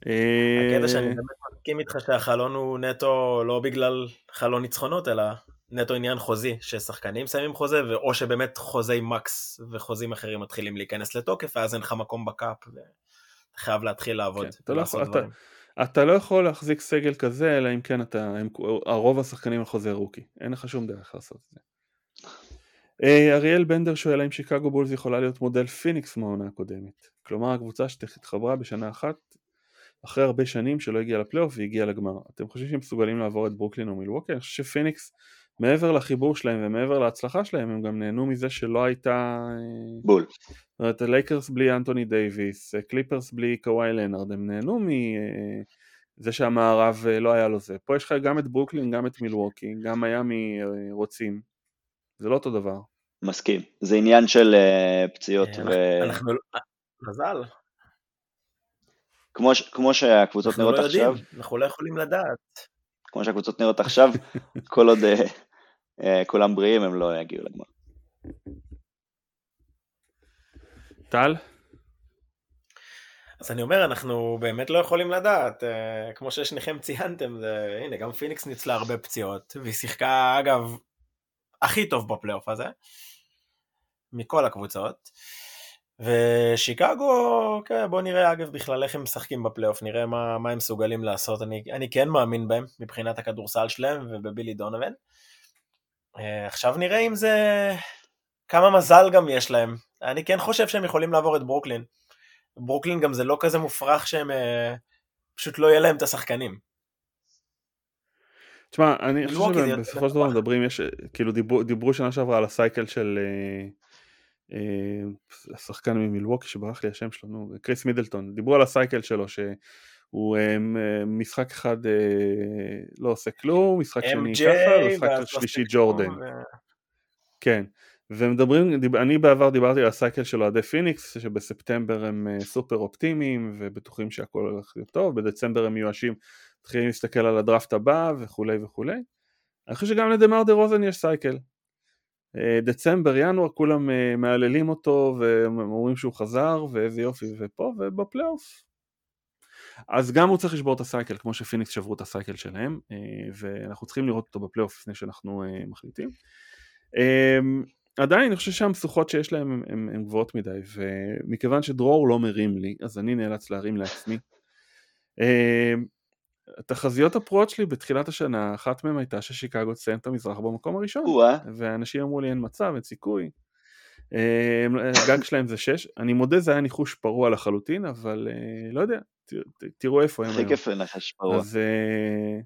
הקטע שאני אה, באמת מסכים איתך שהחלון הוא נטו לא בגלל חלון ניצחונות, אלא נטו עניין חוזי, ששחקנים מסיימים חוזה, או שבאמת חוזי max וחוזים אחרים מתחילים להיכנס לתוקף, ואז אין לך מקום ב cap, ואתה חייב להתחיל לעבוד. כן, אתה לא יכול- אתה-. אתה לא יכול להחזיק סגל כזה, אלא אם כן אתה, הם, הרוב השחקנים על חוזה rookie. אין לך שום דרך לעשות את זה. אה, אריאל בנדר שואל האם שיקגו בולס יכולה להיות מודל פיניקס מהעונה הקודמת. כלומר הקבוצה שהתחברה בשנה אחת אחרי הרבה שנים שלא הגיעה לפלייאוף והגיעה לגמר. אתם חושבים שהם מסוגלים לעבור את ברוקלין או מילווקי? אני חושב שפיניקס מעבר לחיבור שלהם ומעבר להצלחה שלהם הם גם נהנו מזה שלא הייתה... אה, בול. זאת אומרת, הלייקרס בלי אנטוני דייוויס, אה, קליפרס בלי קוואי לנארד, הם נהנו מזה שהמערב אה, לא היה לו זה. פה יש לך גם את ברוקלין, גם את מילווקי, גם מיאמי אה, רוצים. זה לא אותו דבר. מסכים. זה עניין של אה, פציעות, אנחנו- ו- אנחנו... מזל. כמו ש- כמו שהקבוצות אנחנו נראות לא עכשיו, יודעים, אנחנו לא יכולים לדעת. כמו שהקבוצות נראות עכשיו, כל עוד אה, אה, כולם בריאים הם לא יגיעו לגמר. טל? אז אני אומר, אנחנו באמת לא יכולים לדעת, אה, כמו ששניכם ציינתם, זה, הנה, גם פיניקס ניצלה הרבה פציעות, והיא שיחקה, אגב, הכי טוב בפלייאוף הזה, מכל הקבוצות. ושיקגו, כן, בוא נראה אגב בכלל איך הם משחקים בפלייאוף, נראה מה, מה הם מסוגלים לעשות, אני, אני כן מאמין בהם מבחינת הכדורסל שלהם ובבילי דונובן. אה, עכשיו נראה אם זה... כמה מזל גם יש להם. אני כן חושב שהם יכולים לעבור את ברוקלין. ברוקלין גם זה לא כזה מופרך שהם אה, פשוט לא יהיה להם את השחקנים. תשמע, אני חושב שבסופו של דבר. מדברים, יש, כאילו דיברו, דיברו שנה שעברה על ה cycle של אה, השחקן ממילווקי שברח לי השם שלו, נו, קריס מידלטון, דיברו על ה cycle שלו שהוא אה, מ- משחק אחד אה, לא עושה כלום, משחק שני ככה, משחק שלישי לא עושה ג'ורדן, כן. ומדברים, אני בעבר דיברתי על ה cycle של אוהדי פיניקס, שבספטמבר הם אה, סופר אופטימיים ובטוחים שהכל הולך להיות טוב, בדצמבר הם מיואשים, מתחילים להסתכל על הדראפט הבא וכולי וכולי. אני חושב שגם לדמר דה רוזן יש cycle. אה, דצמבר, ינואר, כולם אה, מהללים אותו ואומרים שהוא חזר ואיזה יופי ופה ובפלייאוף. אז גם הוא צריך לשבור את ה cycle כמו שפיניקס שברו את ה cycle שלהם אה, ואנחנו צריכים לראות אותו בפלייאוף לפני שאנחנו מחליטים. אה, עדיין אני חושב שהמשוכות שיש להם הן גבוהות מדי ומכיוון שדרור לא מרים לי אז אני נאלץ להרים לעצמי. התחזיות הפרועות שלי בתחילת השנה, אחת מהן הייתה ששיקגו תסיים את המזרח במקום הראשון. ואנשים אמרו לי אין מצב, אין סיכוי. אה, הגג שלהם זה 6, אני מודה זה היה ניחוש פרוע לחלוטין, אבל אה, לא יודע, תראו איפה הם הכי היום. כיף לנחש פרוע. אז אה,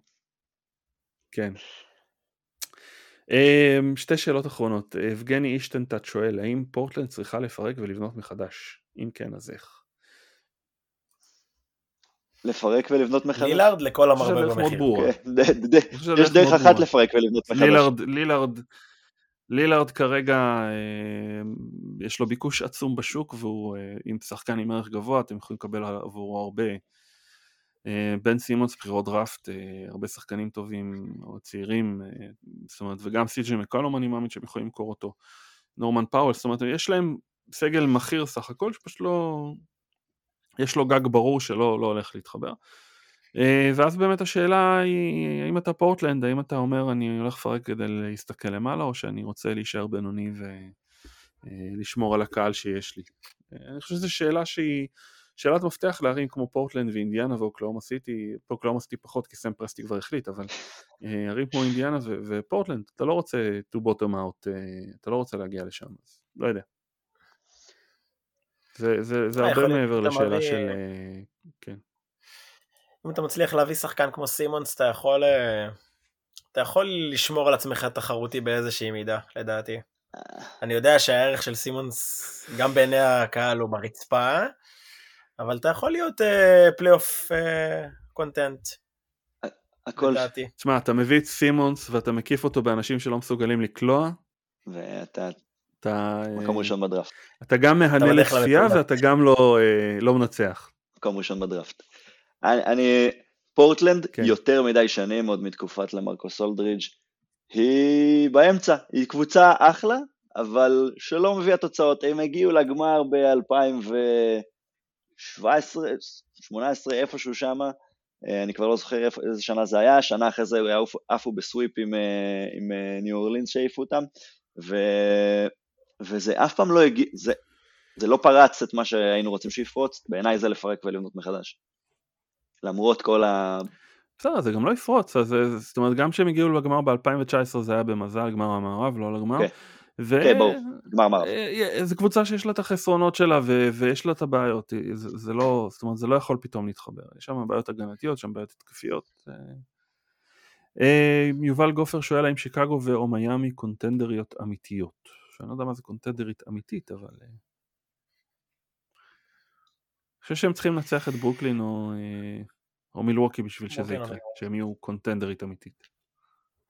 כן. אה, שתי שאלות אחרונות, אה, יבגני אישטנטט שואל, האם פורטלנד צריכה לפרק ולבנות מחדש? אם כן, אז איך? לפרק ולבנות מחדש. לילארד לכל המרבה במחיר. כן, יש דרך אחת. לפרק ולבנות מחדש. לילארד, לילארד, לילארד כרגע אה, יש לו ביקוש עצום בשוק והוא אה, עם שחקן עם ערך גבוה אתם יכולים לקבל עבורו הרבה. אה, בן סימונס בחירות דראפט, הרבה שחקנים טובים או צעירים, זאת אומרת וגם סי.ג'י מקולום אני מאמין שהם יכולים למכור אותו. נורמן פאוול, זאת אומרת יש להם סגל מכיר סך הכל שפשוט לא, יש לו גג ברור שלא לא הולך להתחבר. אה, ואז באמת השאלה היא, האם אתה פורטלנד, האם אתה אומר אני הולך לפרק כדי להסתכל למעלה, או שאני רוצה להישאר בינוני ולשמור על הקהל שיש לי. אה, אני חושב שזו שאלה שהיא שאלת מפתח לערים כמו פורטלנד ואינדיאנה ואוקלאומה סיטי, אוקלאומה סיטי פחות כי סם פרסטי כבר החליט, אבל אה, ערים כמו אינדיאנה ופורטלנד, אתה לא רוצה to bottom out, אה, אתה לא רוצה להגיע לשם, אז לא יודע. זה, זה, זה אה, הרבה מעבר לשאלה מביא- של... אה, כן. אם אתה מצליח להביא שחקן כמו סימונס, אתה יכול, אה, אתה יכול לשמור על עצמך תחרותי באיזושהי מידה, לדעתי. אני יודע שהערך של סימונס, גם בעיני הקהל, הוא ברצפה, אבל אתה יכול להיות אה, פלייאוף אה, contender, הכל לדעתי. תשמע, אתה מביא את סימונס ואתה מקיף אותו באנשים שלא מסוגלים לקלוע, ואתה אתה, מקום אה, ראשון בדראפט. אתה גם מהנה למצודה. ואתה גם לא, אה, לא מנצח. מקום ראשון בדראפט. אני, אני פורטלנד כן. יותר מדי שנים עוד מתקופת למרקוס אולדרידג' היא באמצע, היא קבוצה אחלה, אבל שלא מביאה תוצאות. הם הגיעו לגמר ב-2017, 2018, איפשהו שמה, אה, אני כבר לא זוכר איזה שנה זה היה, שנה אחרי זה עפו- בסוויפ עם, עם ניו אורלינס שהעיפו אותם, ו, וזה אף פעם לא הגיע, זה, זה לא פרץ את מה שהיינו רוצים שיפרוץ, בעיניי זה לפרק ולבנות מחדש. למרות כל ה... בסדר, זה גם לא יפרוץ, אז, אה, זאת אומרת גם כשהם הגיעו לגמר ב-2019 זה היה במזל, גמר המערב, לא לגמר. כן. ו... כן, ברור, גמר מערב. אה, זו קבוצה שיש לה את החסרונות שלה ו- ויש לה את הבעיות, זה, זה לא, זאת אומרת זה לא יכול פתאום להתחבר, יש שם בעיות הגנתיות, שם בעיות התקפיות. אה. אה, יובל גופר שואל האם שיקגו ואו מיאמי קונטנדריות אמיתיות, שאני לא יודע מה זה קונטנדרית אמיתית, אבל... אה, אני חושב שהם צריכים לנצח את ברוקלין או, אה, או מילווקי בשביל שזה יקרה. שהם יהיו קונטנדרית אמיתית.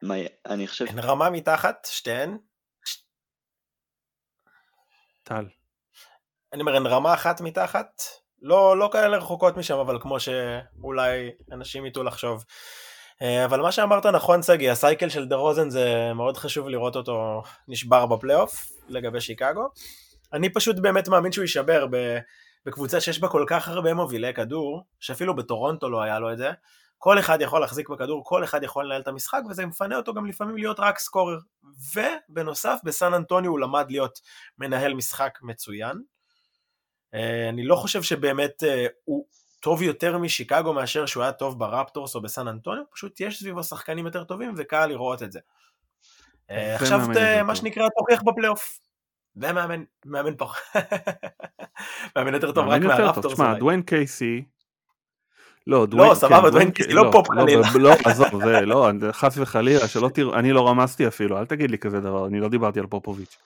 מה, אני חושב, הן רמה מתחת, שתיהן. טל. אני אומר, הן רמה אחת מתחת. לא, לא כאלה רחוקות משם, אבל כמו שאולי אנשים יטעו לחשוב. אה, אבל מה שאמרת נכון, סגי, הסייקל של דה רוזן זה מאוד חשוב לראות אותו נשבר בפלייאוף לגבי שיקגו. אני פשוט באמת מאמין שהוא יישבר בקבוצה שיש בה כל כך הרבה מובילי כדור, שאפילו בטורונטו לא היה לו את זה. כל אחד יכול להחזיק בכדור, כל אחד יכול לנהל את המשחק, וזה מפנה אותו גם לפעמים להיות רק סקורר. ובנוסף, בסן אנטוניו הוא למד להיות מנהל משחק מצוין. אה, אני לא חושב שבאמת אה, הוא טוב יותר משיקגו מאשר שהוא היה טוב ברפטורס או בסן אנטוניו, פשוט יש סביבו שחקנים יותר טובים וקל לראות את זה. אה, עכשיו ומאמן ת- יותר מה. שנקרא תוכיח בפלייאוף. ומאמן, מאמן פה. מאמן יותר טוב רק. מהרפטורס. תשמע. דוויין קייסי, לא, דוויין, סבבה, כן, דוויין קייסי לא לא, פופ, לא, חלילה. לא, עזוב, זה לא, חס וחלילה, שלא תראו, אני לא רמזתי אפילו, אל תגיד לי כזה דבר, אני לא דיברתי על פופוביץ'.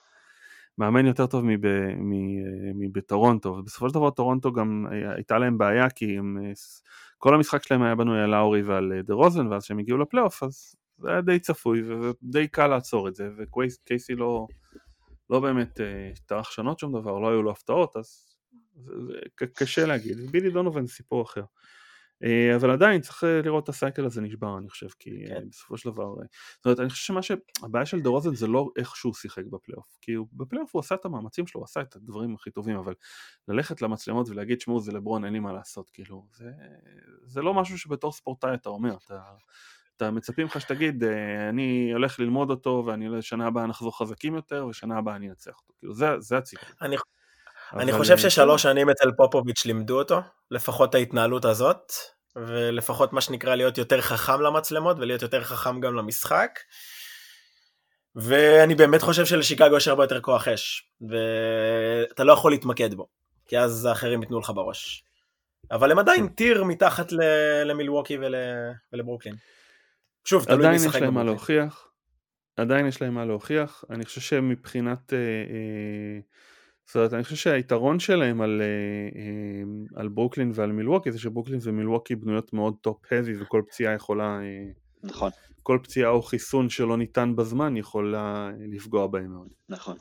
מאמן יותר טוב מבטורונטו, ובסופו של דבר טורונטו גם הייתה להם בעיה, כי הם, אה, כל המשחק שלהם היה בנוי על לאורי ועל אה, דה רוזן, ואז כשהם הגיעו לפלייאוף, אז זה היה די צפוי, ודי קל לעצור את זה, וקייסי לא, לא באמת אה, טרח לשנות שום דבר, לא היו לו הפתעות, אז זה, זה קשה להגיד. בילי דונובן סיפור אחר. אה, אבל עדיין צריך אה, לראות את ה cycle הזה נשבר אני חושב כי אה, כן. בסופו של דבר זאת אומרת אני חושב שמה שהבעיה של דורוזן זה לא איך שהוא שיחק בפלייאוף כי הוא, בפלייאוף הוא עשה את המאמצים שלו הוא עשה את הדברים הכי טובים אבל ללכת למצלמות ולהגיד שמעו זה לברון אין לי מה לעשות כאילו זה, זה לא משהו שבתור ספורטאי אתה אומר אתה, אתה מצפים לך שתגיד אני הולך ללמוד אותו ואני שנה הבאה נחזור חזקים יותר ושנה הבאה אני אנצח אותו כאילו זה, זה הציפור. אני- אבל, אני חושב אה, ששלוש שנים אצל פופוביץ' לימדו אותו, לפחות ההתנהלות הזאת, ולפחות מה שנקרא להיות יותר חכם למצלמות ולהיות יותר חכם גם למשחק. ואני באמת חושב שלשיקגו יש הרבה יותר כוח אש, ואתה לא יכול להתמקד בו, כי אז האחרים ייתנו לך בראש. אבל הם עדיין tier מתחת ל- למילווקי ול... ולברוקלין. שוב, תלוי מי עדיין יש ישחק להם מה. להוכיח, עדיין יש להם מה להוכיח, אני חושב שמבחינת, אה, אה, זאת אומרת, אני חושב שהיתרון שלהם על, אה, אה, על ברוקלין ועל מילווקי זה שברוקלין ומילווקי בנויות מאוד top-heavy וכל פציעה יכולה, אה, נכון, כל פציעה או חיסון שלא ניתן בזמן יכולה לפגוע בהם מאוד. נכון.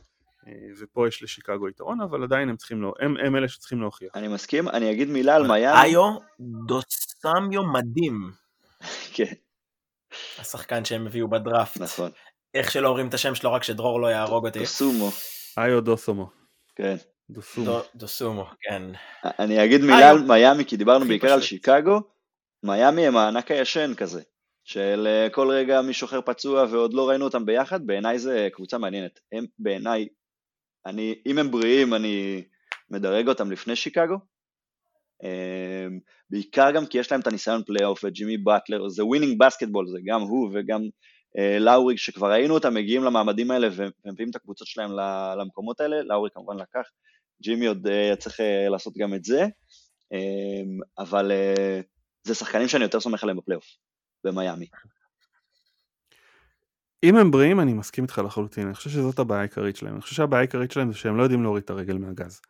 ופה יש לשיקגו יתרון, אבל עדיין הם צריכים, לא, הם, הם אלה שצריכים להוכיח. אני מסכים, אני אגיד מילה על מיאמי. איו דוסמיו מדהים, כן, השחקן שהם הביאו בדראפט. נכון. איך שלא אומרים את השם שלו רק שדרור לא יהרוג אותי. סומו, איו דוסומו, כן. דוסומו. דו- דוסומו, כן. אני אגיד מילה אה, על מיאמי, כי דיברנו בעיקר על. שיקגו. מיאמי הם הענק הישן כזה, של אה, כל רגע מישהו אחר פצוע ועוד לא ראינו אותם ביחד, בעיניי זה קבוצה מעניינת. הם בעיניי, אני, אם הם בריאים אני מדרג אותם לפני שיקגו. אה, בעיקר גם כי יש להם את הניסיון פלייאוף וג'ימי באטלר, זה winning basketball, זה גם הוא וגם לאורי, שכבר ראינו אותם מגיעים למעמדים האלה ומביאים את הקבוצות שלהם למקומות האלה, לאורי כמובן לקח, ג'ימי עוד אה, צריך אה, לעשות גם את זה, אה, אבל אה, זה שחקנים שאני יותר סומך עליהם בפלייאוף, במיאמי. אם הם בריאים אני מסכים איתך לחלוטין, אני חושב שזאת הבעיה העיקרית שלהם, אני חושב שהבעיה העיקרית שלהם זה שהם לא יודעים להוריד את הרגל מהגז.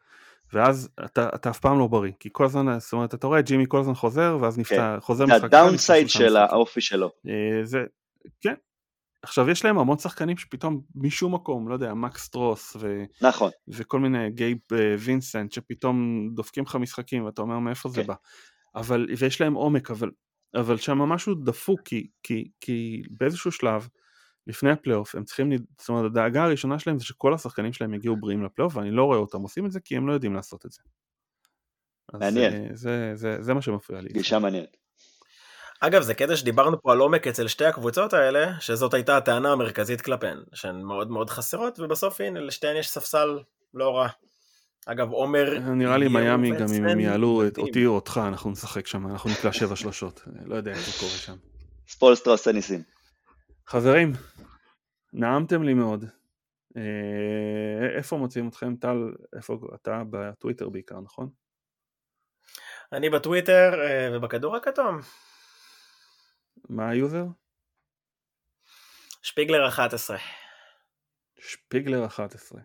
ואז אתה, אתה אף פעם לא בריא, כי כל הזמן, זאת אומרת, אתה רואה ג'ימי כל הזמן חוזר, ואז נפצע, חוזר זה משחק נפצע ה downside של. האופי שלו. אה, זה, כן, עכשיו יש להם המון שחקנים שפתאום משום מקום, לא יודע, מקס סטרוס ו... נכון. וכל מיני גייב אה, וינסנט שפתאום דופקים לך משחקים ואתה אומר מאיפה כן. זה בא. אבל, ויש להם עומק, אבל, אבל שם משהו דפוק, כי, כי, כי באיזשהו שלב, לפני הפלייאוף, הם צריכים, זאת אומרת, הדאגה הראשונה שלהם זה שכל השחקנים שלהם יגיעו בריאים לפלייאוף, ואני לא רואה אותם עושים את זה כי הם לא יודעים לעשות את זה. מעניין. זה, זה, זה, זה מה שמפריע לי. גישה מעניינת. אגב, זה קטע שדיברנו פה על עומק אצל שתי הקבוצות האלה, שזאת הייתה הטענה המרכזית כלפיהן, שהן מאוד מאוד חסרות, ובסוף הנה, לשתיהן יש ספסל לא רע. אגב, עומר... נראה לי מיאמי, גם אם הם יעלו את אותי או אותך, אנחנו נשחק שם, אנחנו נקלע שבע שלושות. לא יודע איך זה קורה שם. ספולסטרה עושה ניסים. חברים, נעמתם לי מאוד. אה, איפה מוצאים אתכם? טל, איפה אתה? בטוויטר בעיקר, נכון? אני בטוויטר אה, ובכדור הכתום. מה ה user? שפיגלר 11. שפיגלר 11.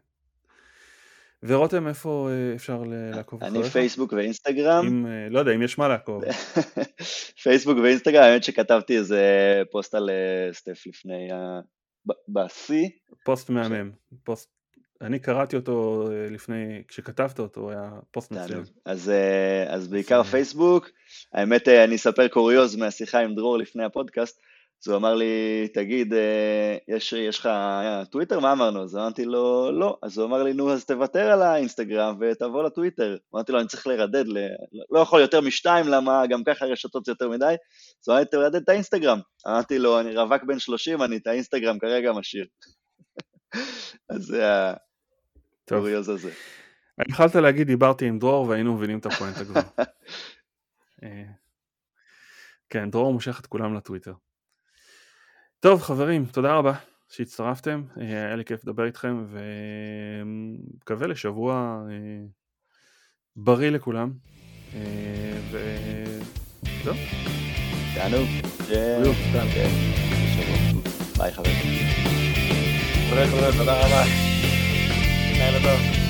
ורותם, איפה אה, אפשר לעקוב אחריך? אני פייסבוק ואינסטגרם. אם, לא יודע, אם יש מה לעקוב. פייסבוק ואינסטגרם, האמת שכתבתי איזה פוסט על סטף לפני בשיא. פוסט מהמם, פוסט, אני קראתי אותו אה, לפני, כשכתבת אותו, הוא היה פוסט מצוין. אז, אה, אז בעיקר פייסבוק, האמת אה, אני אספר קוריוז מהשיחה עם דרור לפני הפודקאסט, אז הוא אמר לי, תגיד, אה, יש, יש לך טוויטר? מה אמרנו? אז אמרתי לו, לא. אז הוא אמר לי, נו, אז תוותר על האינסטגרם ותבוא לטוויטר. אמרתי לו, אני צריך לרדד, ל... לא יכול יותר משתיים, למה גם ככה הרשתות זה יותר מדי. אז הוא אמר לי, תרדד את האינסטגרם. אמרתי לו, אני רווק בן 30, אני את האינסטגרם כרגע משאיר. אז זה הקוריוז הזה. יכלת להגיד, דיברתי עם דרור והיינו מבינים את הפואנטה כבר. אה, כן, דרור מושך את כולם לטוויטר. טוב חברים, תודה רבה שהצטרפתם, אה, היה לי כיף לדבר איתכם ומקווה לשבוע אה, בריא לכולם וזהו. תענו. ביי חברים. תודה רבה. לילה טוב.